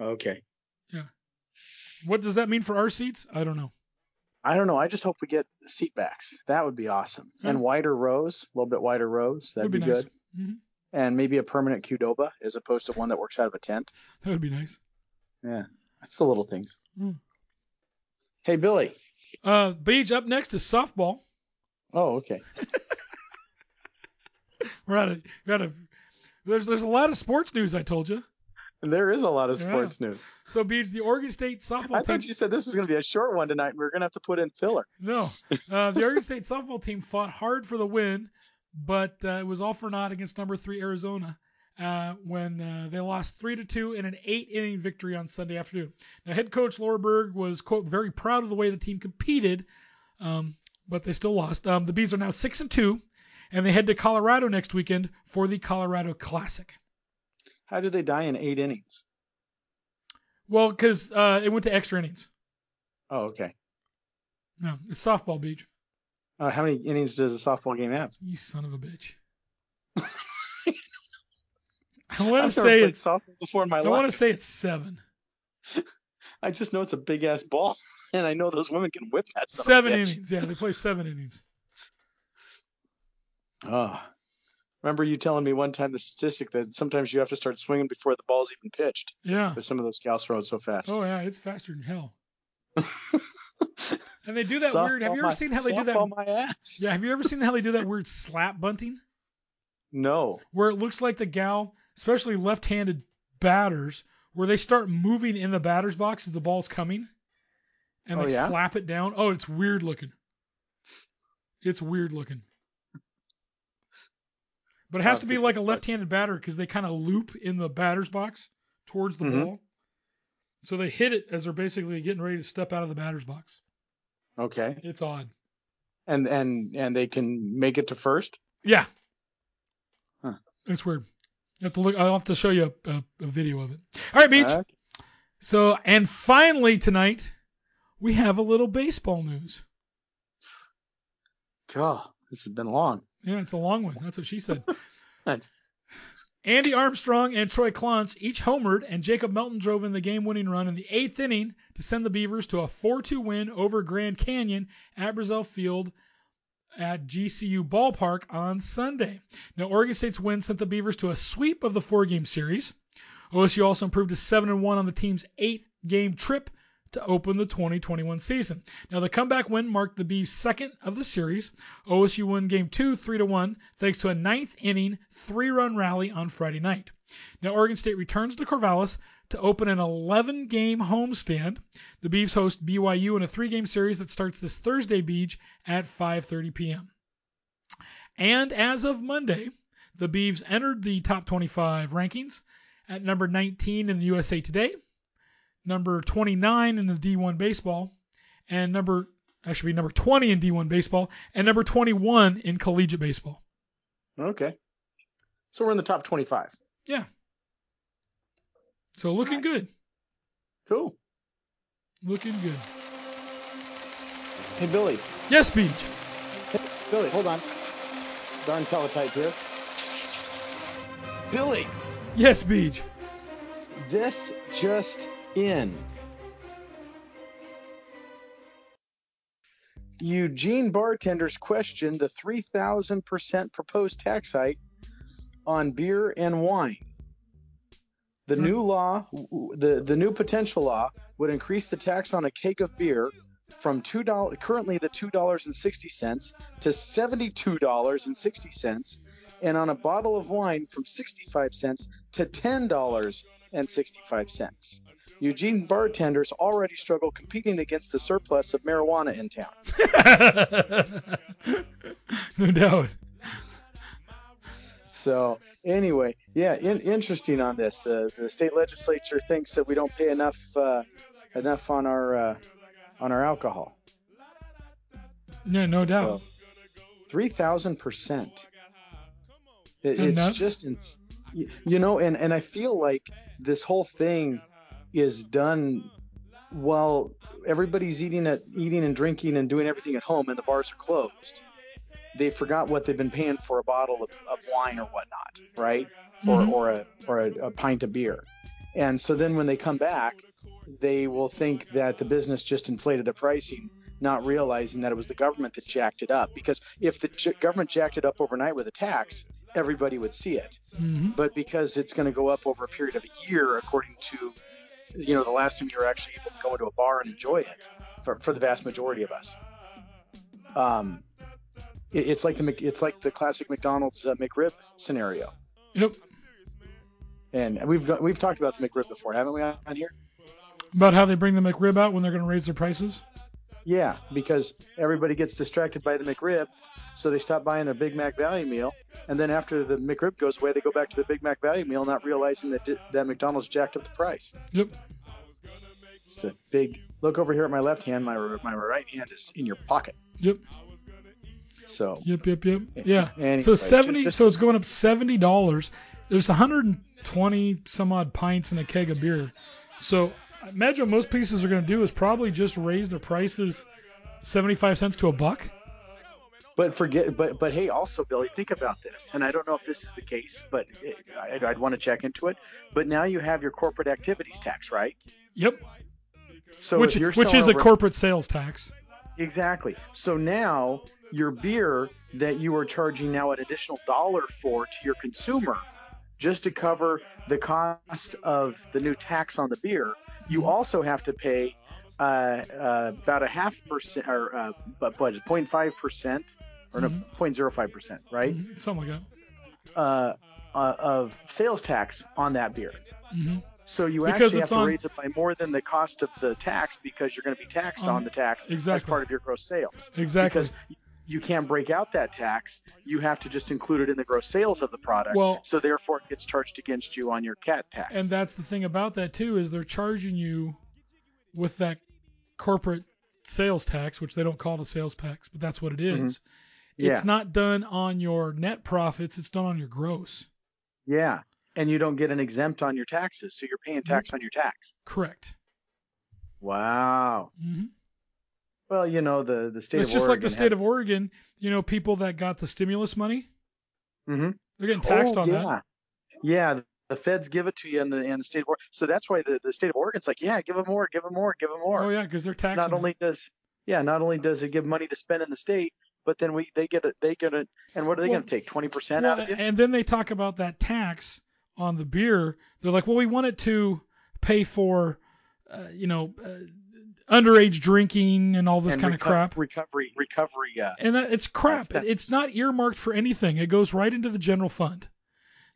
Okay. Yeah. What does that mean for our seats? I don't know. I don't know. I just hope we get seat backs. That would be awesome. Yeah. And wider rows, a little bit wider rows. That'd Would be, be nice. good. Mhm. And maybe a permanent Qdoba as opposed to one that works out of a tent. That would be nice. Yeah. That's the little things. Mm. Hey, Billy. Uh, Beach up next is softball. Oh, okay. [laughs] We're at a, we're at a there's there's a lot of sports news. I told you. There is a lot of Yeah. sports news. So Beach, the Oregon State softball I team. thought you said this is going to be a short one tonight. and We are going to have to put in filler. No, uh, the Oregon [laughs] State softball team fought hard for the win, but uh, it was all for naught against number three Arizona uh, when uh, they lost three to two in an eight-inning victory on Sunday afternoon. Now, head coach Laura Berg was quote very proud of the way the team competed, um, but they still lost. Um, the Bees are now six and two, and they head to Colorado next weekend for the Colorado Classic. How did they die in eight innings? Well, because uh, it went to extra innings. Oh, okay. No, it's softball, Beach. Uh, how many innings does a softball game have? You son of a bitch. [laughs] I want to say it's. softball before in my I life. want to say it's seven. [laughs] I just know it's a big ass ball, [laughs] and I know those women can whip that. Seven innings. Yeah, they play seven innings. Oh. Remember you telling me one time the statistic that sometimes you have to start swinging before the ball's even pitched, Yeah. because some of those gals throw it so fast. Oh yeah, it's faster than hell. And they do that weird. Have you ever my- seen how they do that? softball my ass. Yeah. Have you ever seen how they do that weird slap bunting, No. where it looks like the gal, especially left-handed batters, where they start moving in the batter's box as the ball's coming, and Oh, they yeah? slap it down. Oh, it's weird looking. It's weird looking. But it has to be like a left-handed batter because they kind of loop in the batter's box towards the Mhm. ball. So they hit it as they're basically getting ready to step out of the batter's box. Okay. It's odd. And and and they can make it to first. Yeah. Huh. It's weird. You have to look. I'll have to show you a, a, a video of it. All right, Beach. So, and finally tonight, we have a little baseball news. God, this has been long. Yeah, it's a long one. That's what she said. [laughs] That's- Andy Armstrong and Troy Claunch each homered, and Jacob Melton drove in the game-winning run in the eighth inning to send the Beavers to a 4-2 win over Grand Canyon at Brazell Field at GCU Ballpark on Sunday. Now, Oregon State's win sent the Beavers to a sweep of the four-game series. OSU also improved to 7-1 on the team's eighth-game trip to open the 2021 season. Now, the comeback win marked the Bees' second of the series. OSU won Game 2 3-1 thanks to a ninth-inning three-run rally on Friday night. Now, Oregon State returns to Corvallis to open an 11-game homestand. The Beavs host BYU in a three-game series that starts this Thursday, Beach, at 5:30 p.m. And as of Monday, the Beavs entered the top 25 rankings at number 19 in the USA Today, number 29 in the D1 baseball, and number I should be number 20 in D1 baseball, and number 21 in collegiate baseball. Okay. So we're in the top 25. Yeah. So looking good. Cool. Looking good. Hey, Billy. Yes, Beach. Billy, hold on. Darn teletype here. Billy, Yes, Beach. this just in. Eugene bartenders question the 3,000% proposed tax hike on beer and wine. The Hmm. new law, the, the new potential law, would increase the tax on a keg of beer from two dollars currently the two dollars and sixty cents to seventy two dollars and sixty cents, and on a bottle of wine from sixty five cents to ten dollars and sixty five cents. Eugene bartenders already struggle competing against the surplus of marijuana in town. [laughs] no doubt. So anyway, yeah, in, interesting on this. The the state legislature thinks that we don't pay enough uh, enough on our uh, on our alcohol. Yeah, no doubt. So three thousand percent. It, it's just ins- you know, and and I feel like this whole thing is done while everybody's eating at eating and drinking and doing everything at home and the bars are closed, they forgot what they've been paying for a bottle of, of wine or whatnot, right? Mhm. Or or a or a, a pint of beer. And so then when they come back, they will think that the business just inflated the pricing, not realizing that it was the government that jacked it up. Because if the j- government jacked it up overnight with a tax, everybody would see it. hmm But because it's going to go up over a period of a year, according to, you know, the last time you were actually able to go into a bar and enjoy it, for, for the vast majority of us, um, it's like the it's like the classic McDonald's uh, McRib scenario. Yep. And we've got, we've talked about the McRib before, haven't we, on on here? About how they bring the McRib out when they're going to raise their prices. Yeah, because everybody gets distracted by the McRib, so they stop buying their Big Mac value meal, and then after the McRib goes away, they go back to the Big Mac value meal, not realizing that that McDonald's jacked up the price. Yep. It's the big look over here at my left hand. My my right hand is in your pocket. Yep. So Yep. Yep. Yep. Yeah. Anyway, so seventy. just- So it's going up seventy dollars. There's 120 some odd pints in a keg of beer. So I imagine what most pieces are going to do is probably just raise their prices 75 cents to a buck. But forget, but but hey, also Billy, think about this, and I don't know if this is the case, but I'd, I'd want to check into it. But now you have your corporate activities tax, right? Yep. So which which is a over- corporate sales tax. exactly. So now your beer that you are charging now an additional dollar for to your consumer, just to cover the cost of the new tax on the beer, you also have to pay uh, uh, about a half percent or uh, but what is it, 0.5 percent or no, 0.05 percent, right? Mhm, Something like that. uh, uh, of sales tax on that beer. hmm So you Because actually have to on- raise it by more than the cost of the tax because you're going to be taxed Um, on the tax as part of your gross sales. Exactly. Because you can't break out that tax. You have to just include it in the gross sales of the product. Well- so therefore it gets charged against you on your cat tax. And that's the thing about that too is they're charging you with that corporate sales tax, which they don't call it a sales tax, but that's what it is. Yeah. It's not done on your net profits; it's done on your gross. yeah. And you don't get an exempt on your taxes, so you're paying tax on your tax. Correct. Wow. hmm Well, you know the the state of Oregon. It's just like Oregon the state of Oregon. You know, people that got the stimulus money, hmm they're getting taxed oh, on yeah. that. Yeah, the feds give it to you in the in the state of Oregon. So that's why the, the state of Oregon's like, yeah, give them more, give them more, give them more. Oh yeah, because they're taxing. not only does yeah, not only does it give money to spend in the state, but then we they get it they get it and what are they Well- going to take? Twenty percent Well, out of you? and then they talk about that tax on the beer. They're like, well, we want it to pay for, uh, you know, uh, underage drinking and all this And kind of crap. Recovery, recovery. Uh, And that it's crap. That's- It's not earmarked for anything. It goes right into the general fund.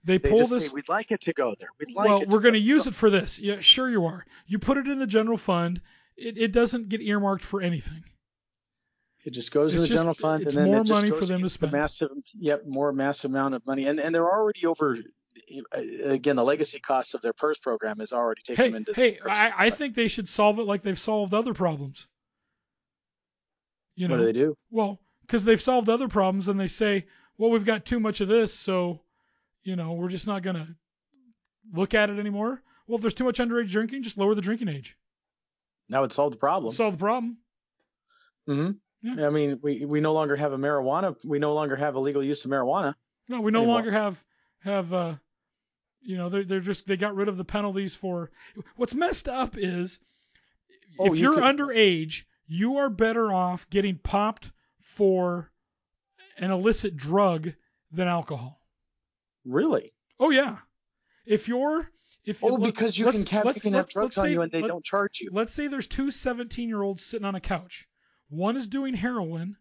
They they pull just this. say we'd like it to go there. We'd like well, it. we're going to use So- it for this. Yeah, sure you are. You put it in the general fund. It, it doesn't get earmarked for anything. It just goes in the just- general fund, it's and then more it just money goes for them to against the spend. massive, yep, more massive amount of money, and and they're already over. Again, the legacy cost of their PERS program is already taken Hey, into. hey, PERS. I, I think they should solve it like they've solved other problems. You know, what do they do? Well, because they've solved other problems and they say, well, we've got too much of this, so, you know, we're just not going to look at it anymore. Well, if there's too much underage drinking, just lower the drinking age. That would solve the problem. Solve the problem. hmm Yeah. I mean, we we no longer have a marijuana. We no longer have illegal use of marijuana. No, we no Anymore. longer have, have, uh, you know, they're, they're just, they got rid of the penalties for, what's messed up is Oh, if you you're could- underage, you are better off getting popped for an illicit drug than alcohol. Really? Oh yeah. If you're if Oh, let- because you can have you can have drugs on say- you and they let- don't charge you. Let's say there's two 17 year olds sitting on a couch. One is doing heroin,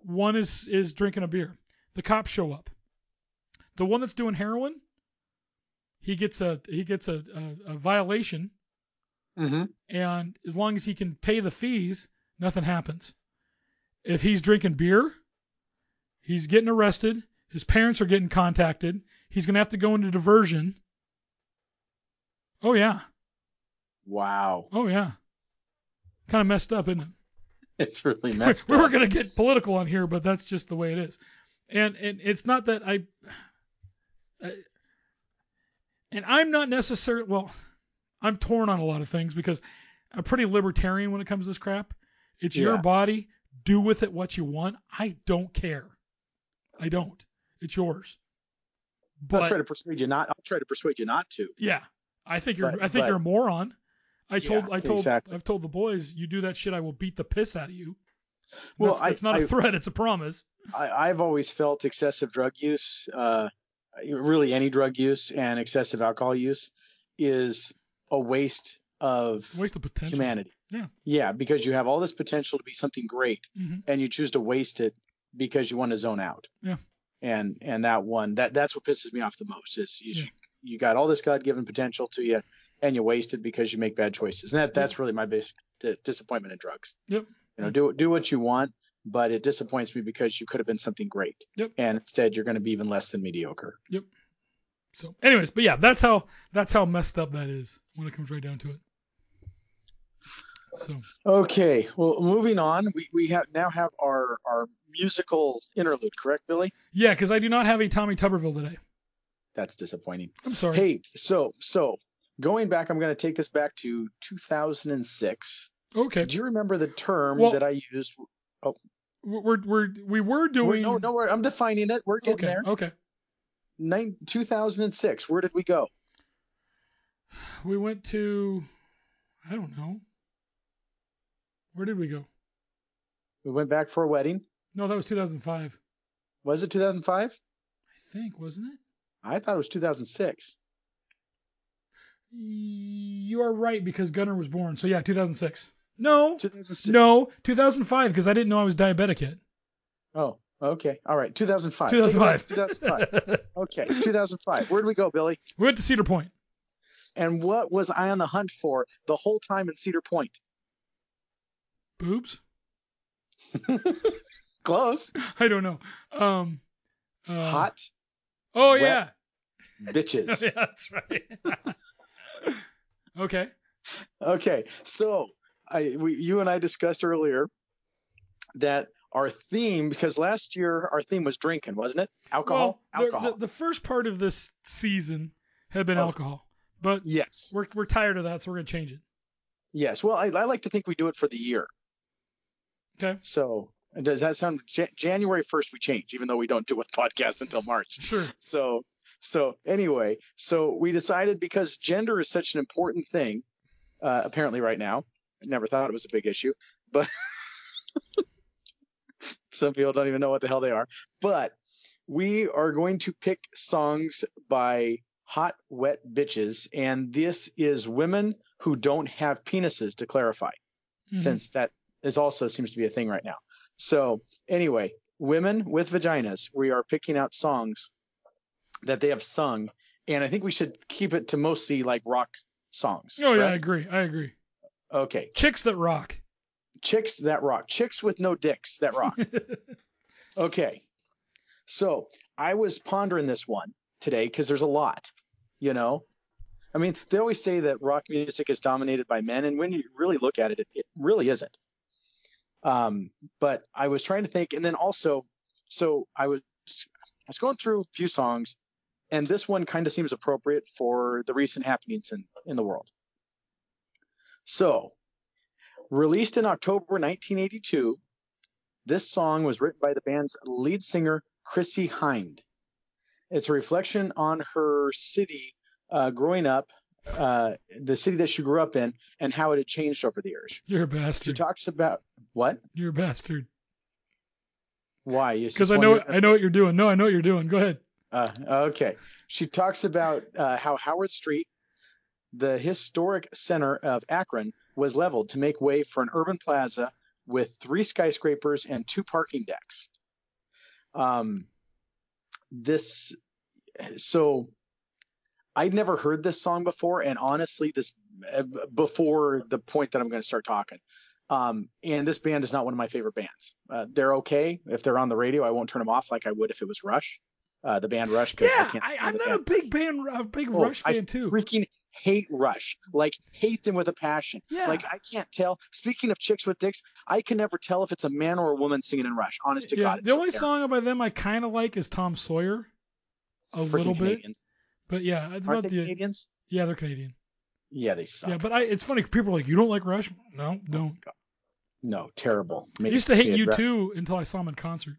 one is is drinking a beer. The cops show up. The one that's doing heroin, he gets a he gets a, a, a violation, Mm-hmm. and as long as he can pay the fees, nothing happens. If he's drinking beer, he's getting arrested. His parents are getting contacted. He's gonna have to go into diversion. Oh yeah. Wow, Oh yeah. Kind of messed up, isn't it? [laughs] it's really messed we were up. gonna get political on here, but that's just the way it is. And and it's not that I, I and I'm not necessarily well, I'm torn on a lot of things because I'm pretty libertarian when it comes to this crap. It's your body. Do with it what you want. I don't care. I don't. It's yours. I'll But try to persuade you not. I'll try to persuade you not to. yeah, I think you're. But- I think but- you're a moron. I Yeah, told. I told. exactly. I've told the boys. You do that shit, I will beat the piss out of you. Well, That's, I- it's not a I- threat. It's a promise. I, I've always felt excessive drug use, uh, really any drug use and excessive alcohol use, is a waste of Waste of potential. humanity. Yeah. Yeah, because you have all this potential to be something great, Mhm. and you choose to waste it because you want to zone out. Yeah. And and that one that that's what pisses me off the most is you, Yeah. you got all this God given potential to you, and you waste it because you make bad choices. And that that's really my biggest disappointment in drugs. Yep. You know, do do what you want, but it disappoints me because you could have been something great. Yep. And instead, you're going to be even less than mediocre. Yep. So, anyways, but yeah, that's how that's how messed up that is when it comes right down to it. So Okay. Well, moving on, we, we have now have our our musical interlude, correct, Billy? yeah, because I do not have a Tommy Tuberville today. That's disappointing. I'm sorry. Hey, so so going back, I'm going to take this back to 2006. okay, Do you remember the term Well- that I used? Oh. We're we're we were doing. no, no, we're- I'm defining it. We're getting okay, there. okay. Nine, 2006. Where did we go? We went to, I don't know. Where did we go? We went back for a wedding. No, that was 2005. Was it 2005? I think, wasn't it? I thought it was 2006. You are right because Gunnar was born. So yeah, 2006. No, 2006. no, 2005 because I didn't know I was diabetic yet. Oh, okay. All right. 2005. 2005. Take it back to 2005. Okay, 2005. Where did we go, Billy? we went to Cedar Point. And what was I on the hunt for the whole time in Cedar Point? Boobs? [laughs] Close. [laughs] I don't know. Um, uh, Hot Oh yeah. bitches. [laughs] yeah, that's right. okay. Okay, so I we, you and I discussed earlier that our theme because last year our theme was drinking, wasn't it? Alcohol. Well, the- alcohol. The, the first part of this season had been Oh. alcohol, but yes. we're we're tired of that, so we're gonna change it. Yes. Well, I, I like to think we do it for the year. Okay. So does that sound Ja- January first we change, even though we don't do a podcast until March. Sure. So so anyway, so we decided because gender is such an important thing, uh, apparently right now. Never thought it was a big issue, but [laughs] some people don't even know what the hell they are. But we are going to pick songs by hot wet bitches, and this is women who don't have penises to clarify, Mhm. since that is also seems to be a thing right now. So anyway, women with vaginas, we are picking out songs that they have sung, and I think we should keep it to mostly like rock songs. Oh yeah, I agree. I agree. Okay. Chicks that rock. Chicks that rock. Chicks with no dicks that rock. [laughs] okay. So I was pondering this one today because there's a lot, you know. I mean, they always say that rock music is dominated by men, and when you really look at it, it, it really isn't. Um, but I was trying to think, and then also, so I was I was going through a few songs, and this one kind of seems appropriate for the recent happenings in in the world. So, released in October 1982, this song was written by the band's lead singer Chrissie Hynde. It's a reflection on her city uh, growing up, uh, the city that she grew up in, and how it had changed over the years. You're a bastard. She talks about what, You're a bastard. why? Because I know wonder- I know what you're doing. No, I know what you're doing. Go ahead. Uh, okay. She talks about uh, how Howard Street, the historic center of Akron, was leveled to make way for an urban plaza with three skyscrapers and two parking decks. Um, this, so I'd never heard this song before, and honestly, this uh, before the point that I'm going to start talking. Um, and this band is not one of my favorite bands. Uh, they're okay if they're on the radio. I won't turn them off like I would if it was Rush, uh, the band Rush. 'cause I Yeah, can't I, I'm the not a big band, a big Oh, Rush I fan too. freaking hate Rush. Like hate them with a passion. Yeah. Like I can't tell. Speaking of chicks with dicks, I can never tell if it's a man or a woman singing in Rush. Honest to yeah, God. the only terrible. song by them I kind of like is Tom Sawyer, a Freaking little bit. Canadians. But yeah, it's Aren't about they the Canadians? yeah they're Canadian. Yeah, they suck. Yeah, but I, it's funny. People are like, you don't like Rush? No, don't. no, terrible. I used to hate U2 until I saw them in concert.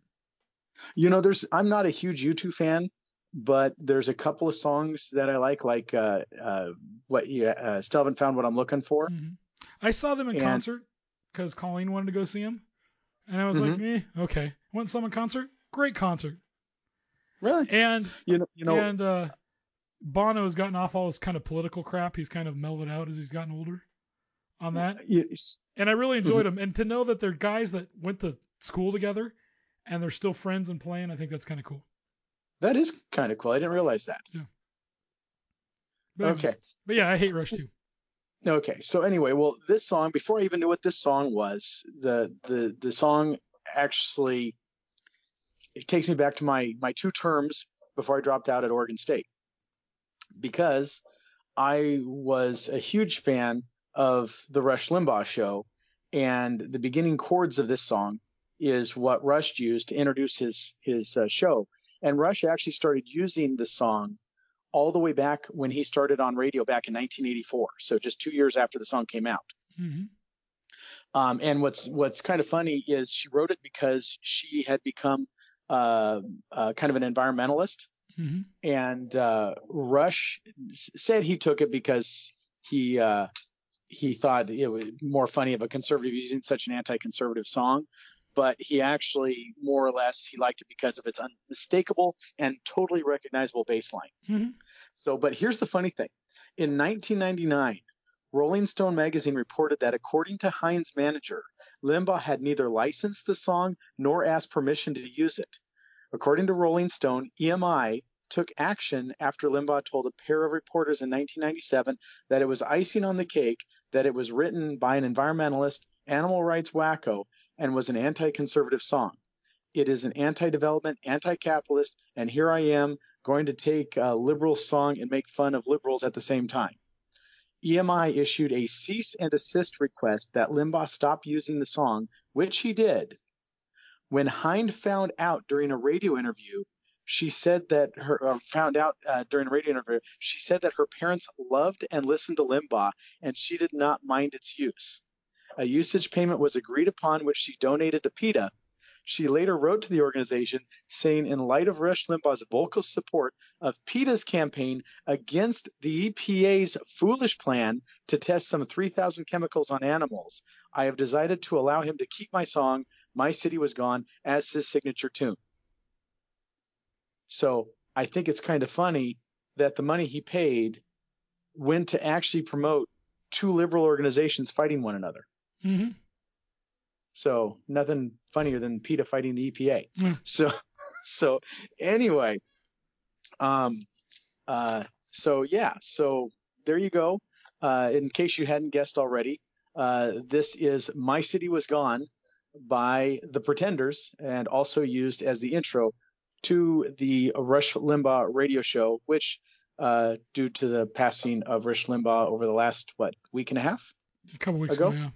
You know, there's I'm not a huge U2 fan, but there's a couple of songs that I like, like uh, uh, what you uh, still haven't found what I'm looking for. hmm I saw them in And- concert because Colleen wanted to go see them, and I was like, eh, okay. Went and saw him in concert. Great concert. Really? And You know, you know, and uh, Bono has gotten off all his kind of political crap. He's kind of mellowed out as he's gotten older on that. you- And I really enjoyed Mm-hmm. him. And to know that they're guys that went to school together and they're still friends and playing, I think that's kind of cool. that is kind of cool. I didn't realize that. But anyways, Okay. But yeah, I hate Rush too. Okay, so anyway, well, this song, before I even knew what this song was, the the the song actually it takes me back to my my two terms before I dropped out at Oregon State, because I was a huge fan of the Rush Limbaugh show, and the beginning chords of this song is what Rush used to introduce his his uh, show, and Rush actually started using the song all the way back when he started on radio back in 1984. So just two years after the song came out. hmm Um, and what's what's kind of funny is she wrote it because she had become uh, uh, kind of an environmentalist, hmm and uh, Rush s- said he took it because he uh, he thought it was more funny of a conservative using such an anti-conservative song. But he actually, more or less, he liked it because of its unmistakable and totally recognizable bass line. hmm So, but here's the funny thing. In 1999, Rolling Stone magazine reported that according to Hynde's manager, Limbaugh had neither licensed the song nor asked permission to use it. According to Rolling Stone, EMI took action after Limbaugh told a pair of reporters in 1997 that it was icing on the cake that it was written by an environmentalist, animal rights wacko, and was an anti-conservative song. It is an anti-development, anti-capitalist, and here I am going to take a liberal song and make fun of liberals at the same time. EMI issued a cease and desist request that Limbaugh stop using the song, which he did. When Hynde found out during a radio interview, she said that her uh, found out uh, during a radio interview, she said that her parents loved and listened to Limbaugh, and she did not mind its use. A usage payment was agreed upon, which she donated to PETA. She later wrote to the organization saying, in light of Rush Limbaugh's vocal support of PETA's campaign against the EPA's foolish plan to test some 3,000 chemicals on animals, I have decided to allow him to keep my song, My City Was Gone, as his signature tune. So I think it's kind of funny that the money he paid went to actually promote two liberal organizations fighting one another. Hmm So nothing funnier than PETA fighting the EPA. Yeah. So, [laughs] so anyway, um, uh, so yeah, so there you go. Uh, in case you hadn't guessed already, uh, this is "My City Was Gone" by the Pretenders, and also used as the intro to the Rush Limbaugh radio show, which, uh, due to the passing of Rush Limbaugh over the last what week and a half, A couple weeks Ago? ago, yeah.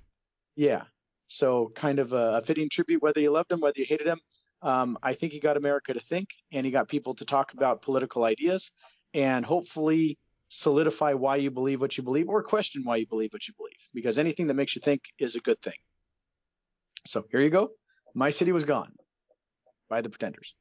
Yeah. So kind of a, a fitting tribute, whether you loved him, whether you hated him. Um, I think he got America to think, and he got people to talk about political ideas, and hopefully solidify why you believe what you believe, or question why you believe what you believe, because anything that makes you think is a good thing. So here you go. My city was gone by the Pretenders.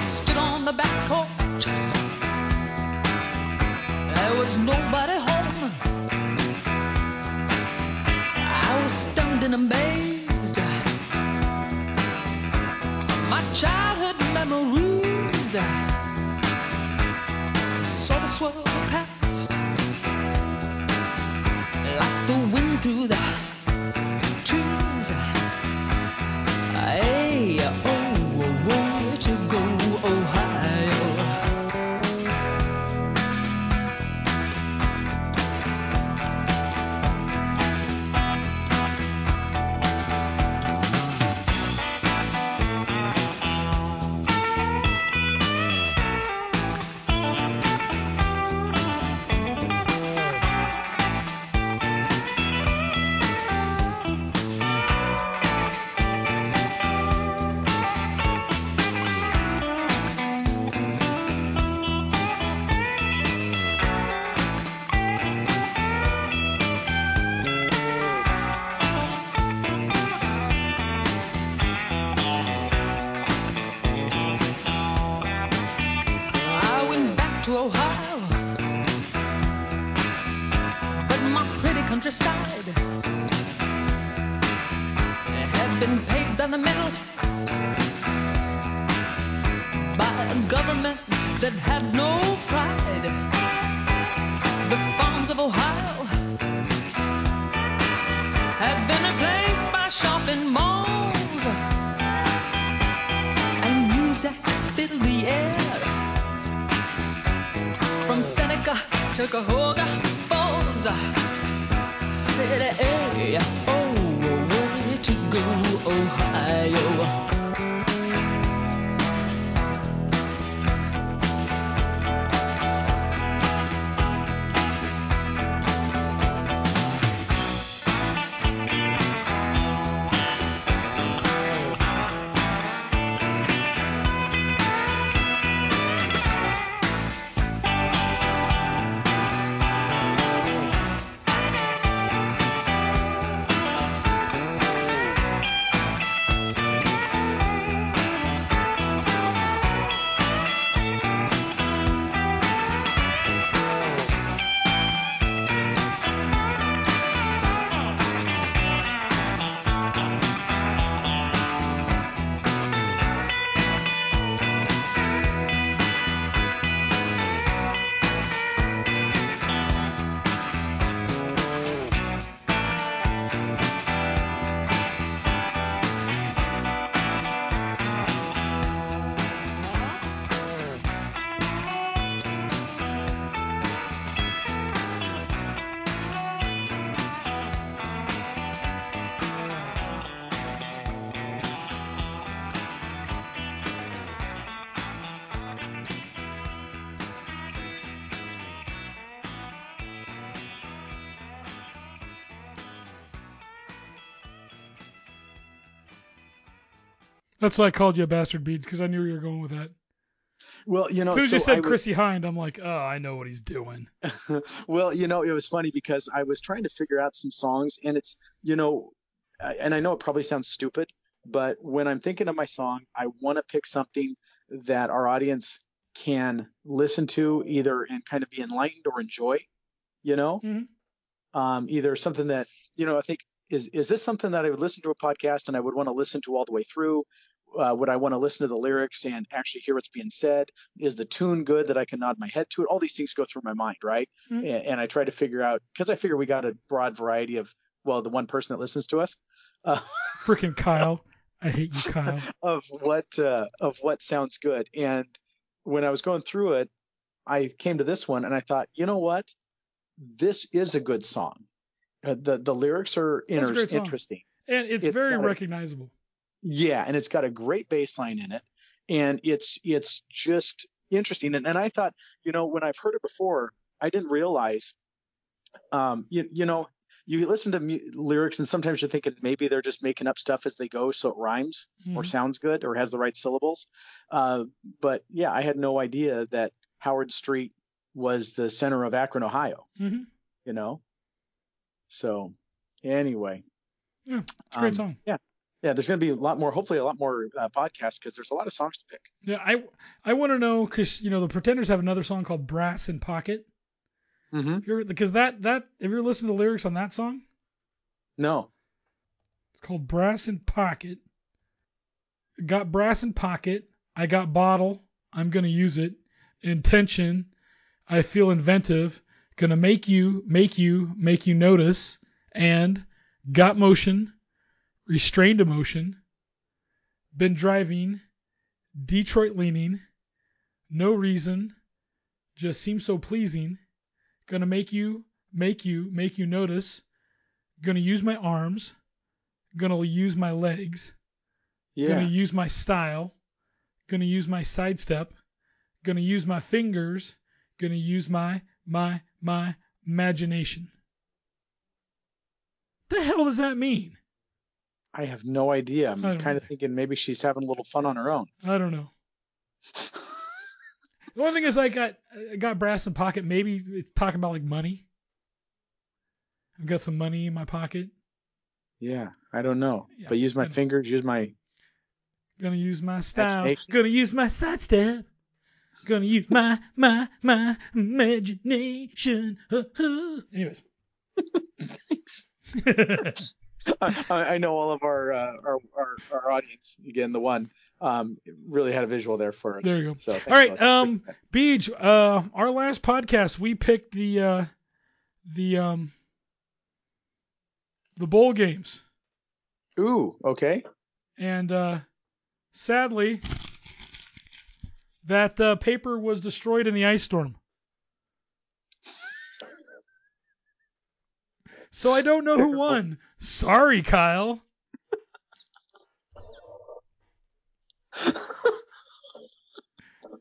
I stood on the back porch. There was nobody home. I was stunned and amazed. My childhood memories sort of swirled past like the wind through the trees. Hey, oh, That's why I called you a bastard beads because I knew you were going with that. Well, you know, As soon as so you said was- Chrissie Hynde, I'm like, oh, I know what he's doing. [laughs] well, you know, it was funny because I was trying to figure out some songs, and it's, you know, and I know it probably sounds stupid, but when I'm thinking of my song, I want to pick something that our audience can listen to either and kind of be enlightened or enjoy, you know, Mhm. um, either something that, you know, I think is is this something that I would listen to a podcast and I would want to listen to all the way through? Uh, would I want to listen to the lyrics and actually hear what's being said? Is the tune good that I can nod my head to it? All these things go through my mind, right? Mhm. and, and I try to figure out because I figure we got a broad variety of well, the one person that listens to us uh, [laughs] Freaking Kyle. I hate you, Kyle. [laughs] of what uh, of what sounds good. And when I was going through it, I came to this one and I thought, you know what, this is a good song. Uh, the the lyrics are inter- interesting. And it's, It's very got a- recognizable. Yeah, and it's got a great bass line in it, and it's it's just interesting. And, and I thought, you know, when I've heard it before, I didn't realize, um, you, you know, you listen to mu- lyrics and sometimes you're thinking maybe they're just making up stuff as they go so it rhymes or Mhm. sounds good or has the right syllables. Uh, but yeah, I had no idea that Howard Street was the center of Akron, Ohio. Mhm. You know, so anyway, Yeah, it's a great um, song. Yeah, Yeah, there's going to be a lot more, hopefully a lot more uh, podcasts because there's a lot of songs to pick. Yeah, I I want to know because you know the Pretenders have another song called Brass in Pocket. Mm-hmm. Because that that have you ever listened to lyrics on that song? No. It's called Brass in Pocket. Got brass in pocket. I got bottle. I'm gonna use it. Intention. I feel inventive. Gonna make you, make you, make you notice. And got motion. Restrained emotion. Been driving. Detroit leaning. No reason. Just seems so pleasing. Gonna make you, make you, make you notice. Gonna use my arms. Gonna use my legs. Yeah. Gonna use my style. Gonna use my sidestep. Gonna use my fingers. Gonna use my, my, my imagination. The hell does that mean? I have no idea. I'm kind of thinking maybe she's having a little fun on her own. I don't know. [laughs] The only thing is I got I got brass in pocket. Maybe it's talking about like money. I've got some money in my pocket. Yeah, I don't know. Yeah, but use my know. fingers, use my. Gonna use my style. Gonna use my sidestep. Gonna use my my my imagination. [laughs] Anyways. [laughs] [laughs] I, I know all of our, uh, our our our audience again. The one um, really had a visual there for us. There you go. So All right, um, Beej, uh, our last podcast, we picked the uh, the um, the bowl games, Ooh, okay. and uh, sadly, that uh, paper was destroyed in the ice storm. So I don't know who won. Sorry, Kyle.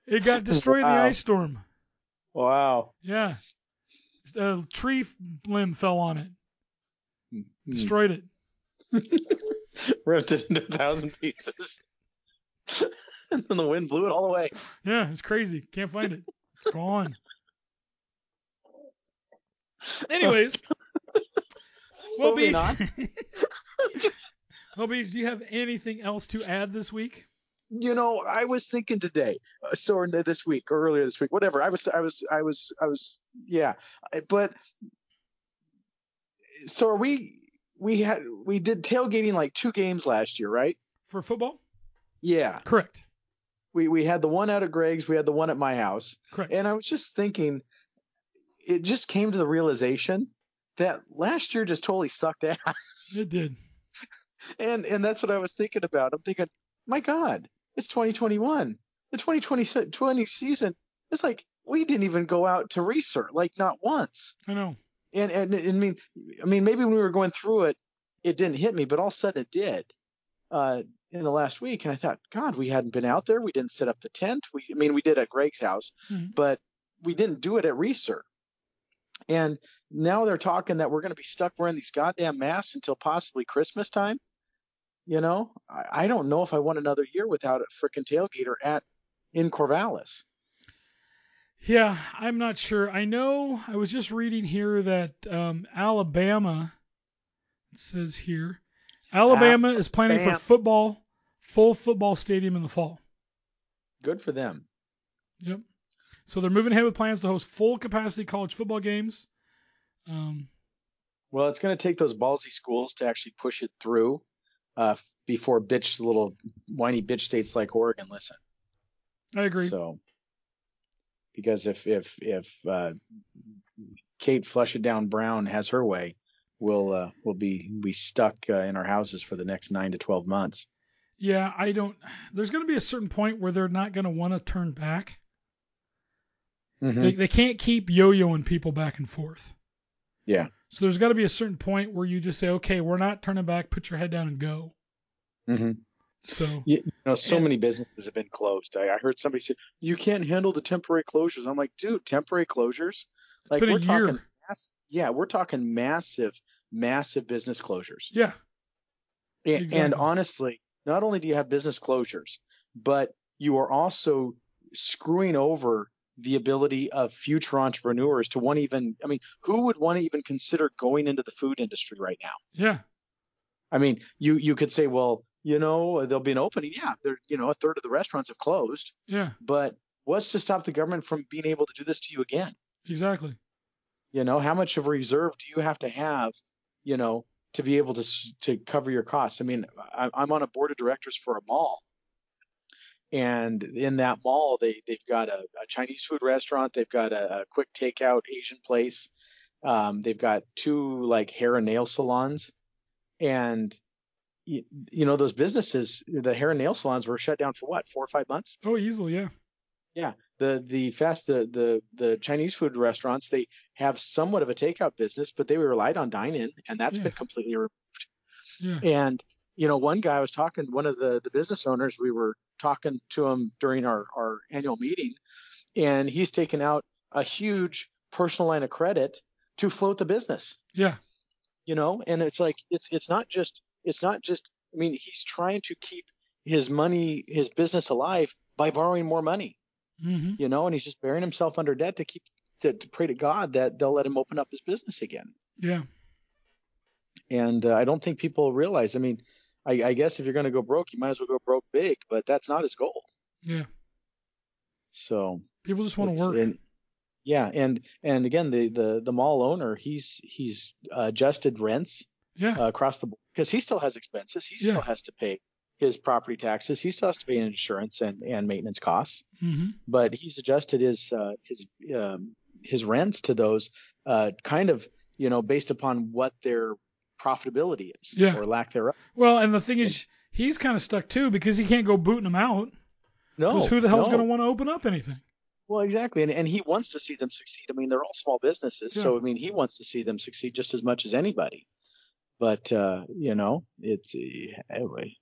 It got destroyed in the ice storm. Wow. Yeah. A tree limb fell on it, Hmm. destroyed it. [laughs] Ripped it into a thousand pieces. [laughs] and then the wind blew it all away. Yeah, it's crazy. Can't find it. It's gone. [laughs] Anyways. [laughs] well, Moving Beach. on. [laughs] do you have anything else to add this week? You know, I was thinking today, uh, so or this week or earlier this week, whatever. I was, I was, I was, I was, yeah. But so are we? We had we did tailgating like two games last year, right? For football? Yeah. Correct. We we had the one out of Greg's, we had the one at my house, Correct. and I was just thinking, it just came to the realization that last year just totally sucked ass. It did. And and that's what I was thinking about. I'm thinking, my God, it's 2021. The 2020 20 season is like we didn't even go out to Reser, like not once. I know. And and, and I mean, I mean, maybe when we were going through it, it didn't hit me, but all of a sudden it did. Uh, in the last week, and I thought, God, we hadn't been out there. We didn't set up the tent. We, I mean, we did at Greg's house, Mhm. but we didn't do it at Reser. And now they're talking that we're going to be stuck wearing these goddamn masks until possibly Christmas time. You know, I, I don't know if I want another year without a frickin' tailgater at in Corvallis. Yeah, I'm not sure. I know I was just reading here that um, Alabama, it says here, Alabama is planning for football, full football stadium in the fall. Good for them. Yep. So they're moving ahead with plans to host full capacity college football games. Um, Well, it's going to take those ballsy schools to actually push it through uh, before bitch little whiny bitch states like Oregon listen. I agree. So, because if if if uh, Kate Flush It Down Brown has her way, we'll uh, we'll be be stuck uh, in our houses for the next nine to twelve months. Yeah, I don't. There's going to be a certain point where they're not going to want to turn back. Mm-hmm. They, they can't keep yo-yoing people back and forth. Yeah. So there's got to be a certain point where you just say, okay, we're not turning back. Put your head down and go. Mm-hmm. So You, know, so And- many businesses have been closed. I, I heard somebody say you can't handle the temporary closures. I'm like, dude, temporary closures? Like been we're talking, mass, yeah, we're talking massive, massive business closures. yeah, And, and honestly, not only do you have business closures, but you are also screwing over the ability of future entrepreneurs to want even. I mean, who would want to even consider going into the food industry right now? yeah, I mean, you you could say, well, You know, there'll be an opening. Yeah, there. You know, a third of the restaurants have closed. Yeah, But what's to stop the government from being able to do this to you again? exactly. You know, how much of a reserve do you have to have? You know, to be able to s- to cover your costs. I mean, I, I'm on a board of directors for a mall, and in that mall, they they've got a, a Chinese food restaurant, they've got a, a quick takeout Asian place, um, they've got two like hair and nail salons, and you, you know those businesses, the hair and nail salons were shut down for what, four or five months? Oh, easily, yeah. Yeah, the the fast the the the Chinese food restaurants they have somewhat of a takeout business, but they relied on dine-in, and that's Yeah. been completely removed. Yeah. And you know, one guy I was talking, one of the the business owners, we were talking to him during our our annual meeting, and he's taken out a huge personal line of credit to float the business. Yeah. You know, and it's like it's it's not just it's not just. I mean, he's trying to keep his money, his business alive by borrowing more money hmm you know, and he's just burying himself under debt to keep to, to pray to God that they'll let him open up his business again. Yeah. And uh, I don't think people realize. I mean, I, I guess if you're going to go broke, you might as well go broke big, but that's not his goal. Yeah. So People just want to work. and- yeah, and and again, the the the mall owner, he's he's adjusted rents yeah. uh, across the board because he still has expenses. He still Yeah. has to pay his property taxes. He still has to pay insurance and and maintenance costs. hmm but he's adjusted his uh, his um, his rents to those uh, kind of you know based upon what their profitability is Yeah. or lack thereof. Well, and the thing is, he's kind of stuck too because he can't go booting them out. No, Because who the hell's no. going to want to open up anything? Well, exactly, and and he wants to see them succeed. I mean, they're all small businesses, so I mean, he wants to see them succeed just as much as anybody. But uh, you know, it's anyway,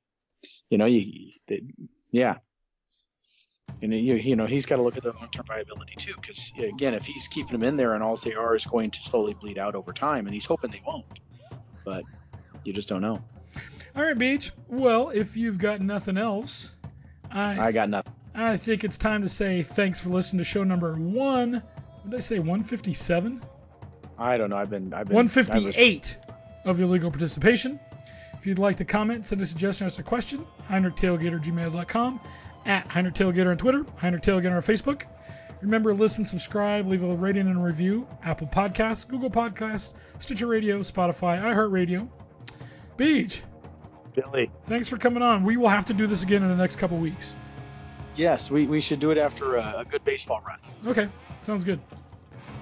you know, you, they, yeah. And you, you know he's got to look at the long-term viability too, because again, if he's keeping them in there and all they are is going to slowly bleed out over time, and he's hoping they won't, but you just don't know. All right, Beach. Well, if you've got nothing else, I I got nothing. I think it's time to say thanks for listening to show number one. What did I say? 157? I don't know. I've been I've been 158 of illegal participation. If you'd like to comment, send a suggestion, ask a question, HeinrichTailgater@gmail.com, at HeinrichTailgater on Twitter, HeinrichTailgater on Facebook. Remember, listen, subscribe, leave a rating and a review. Apple Podcasts, Google Podcasts, Stitcher Radio, Spotify, iHeartRadio. Beach, Billy. thanks for coming on. We will have to do this again in the next couple weeks. Yes, we, we should do it after a, a good baseball run. Okay, sounds good.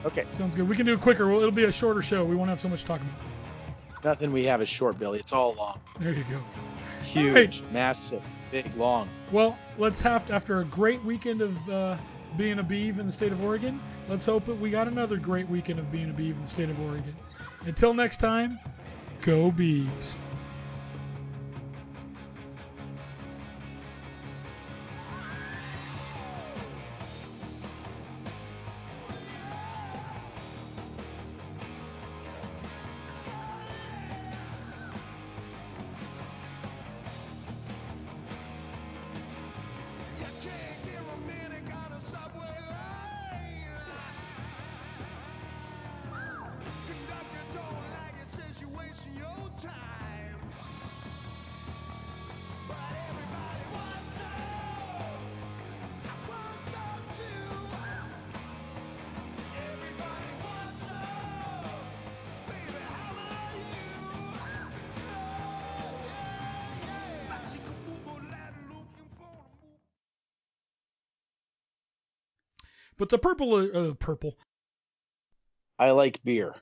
Okay. Sounds good. We can do it quicker. Well, it'll be a shorter show. We won't have so much to talk about. Nothing we have is short, Billy. It's all long. There you go. Huge, right. massive, big, long. Well, let's have to, after a great weekend of uh, being a Beav in the state of Oregon, let's hope that we got another great weekend of being a Beav in the state of Oregon. Until next time, go Beavs. But the purple, uh, purple. I like beer.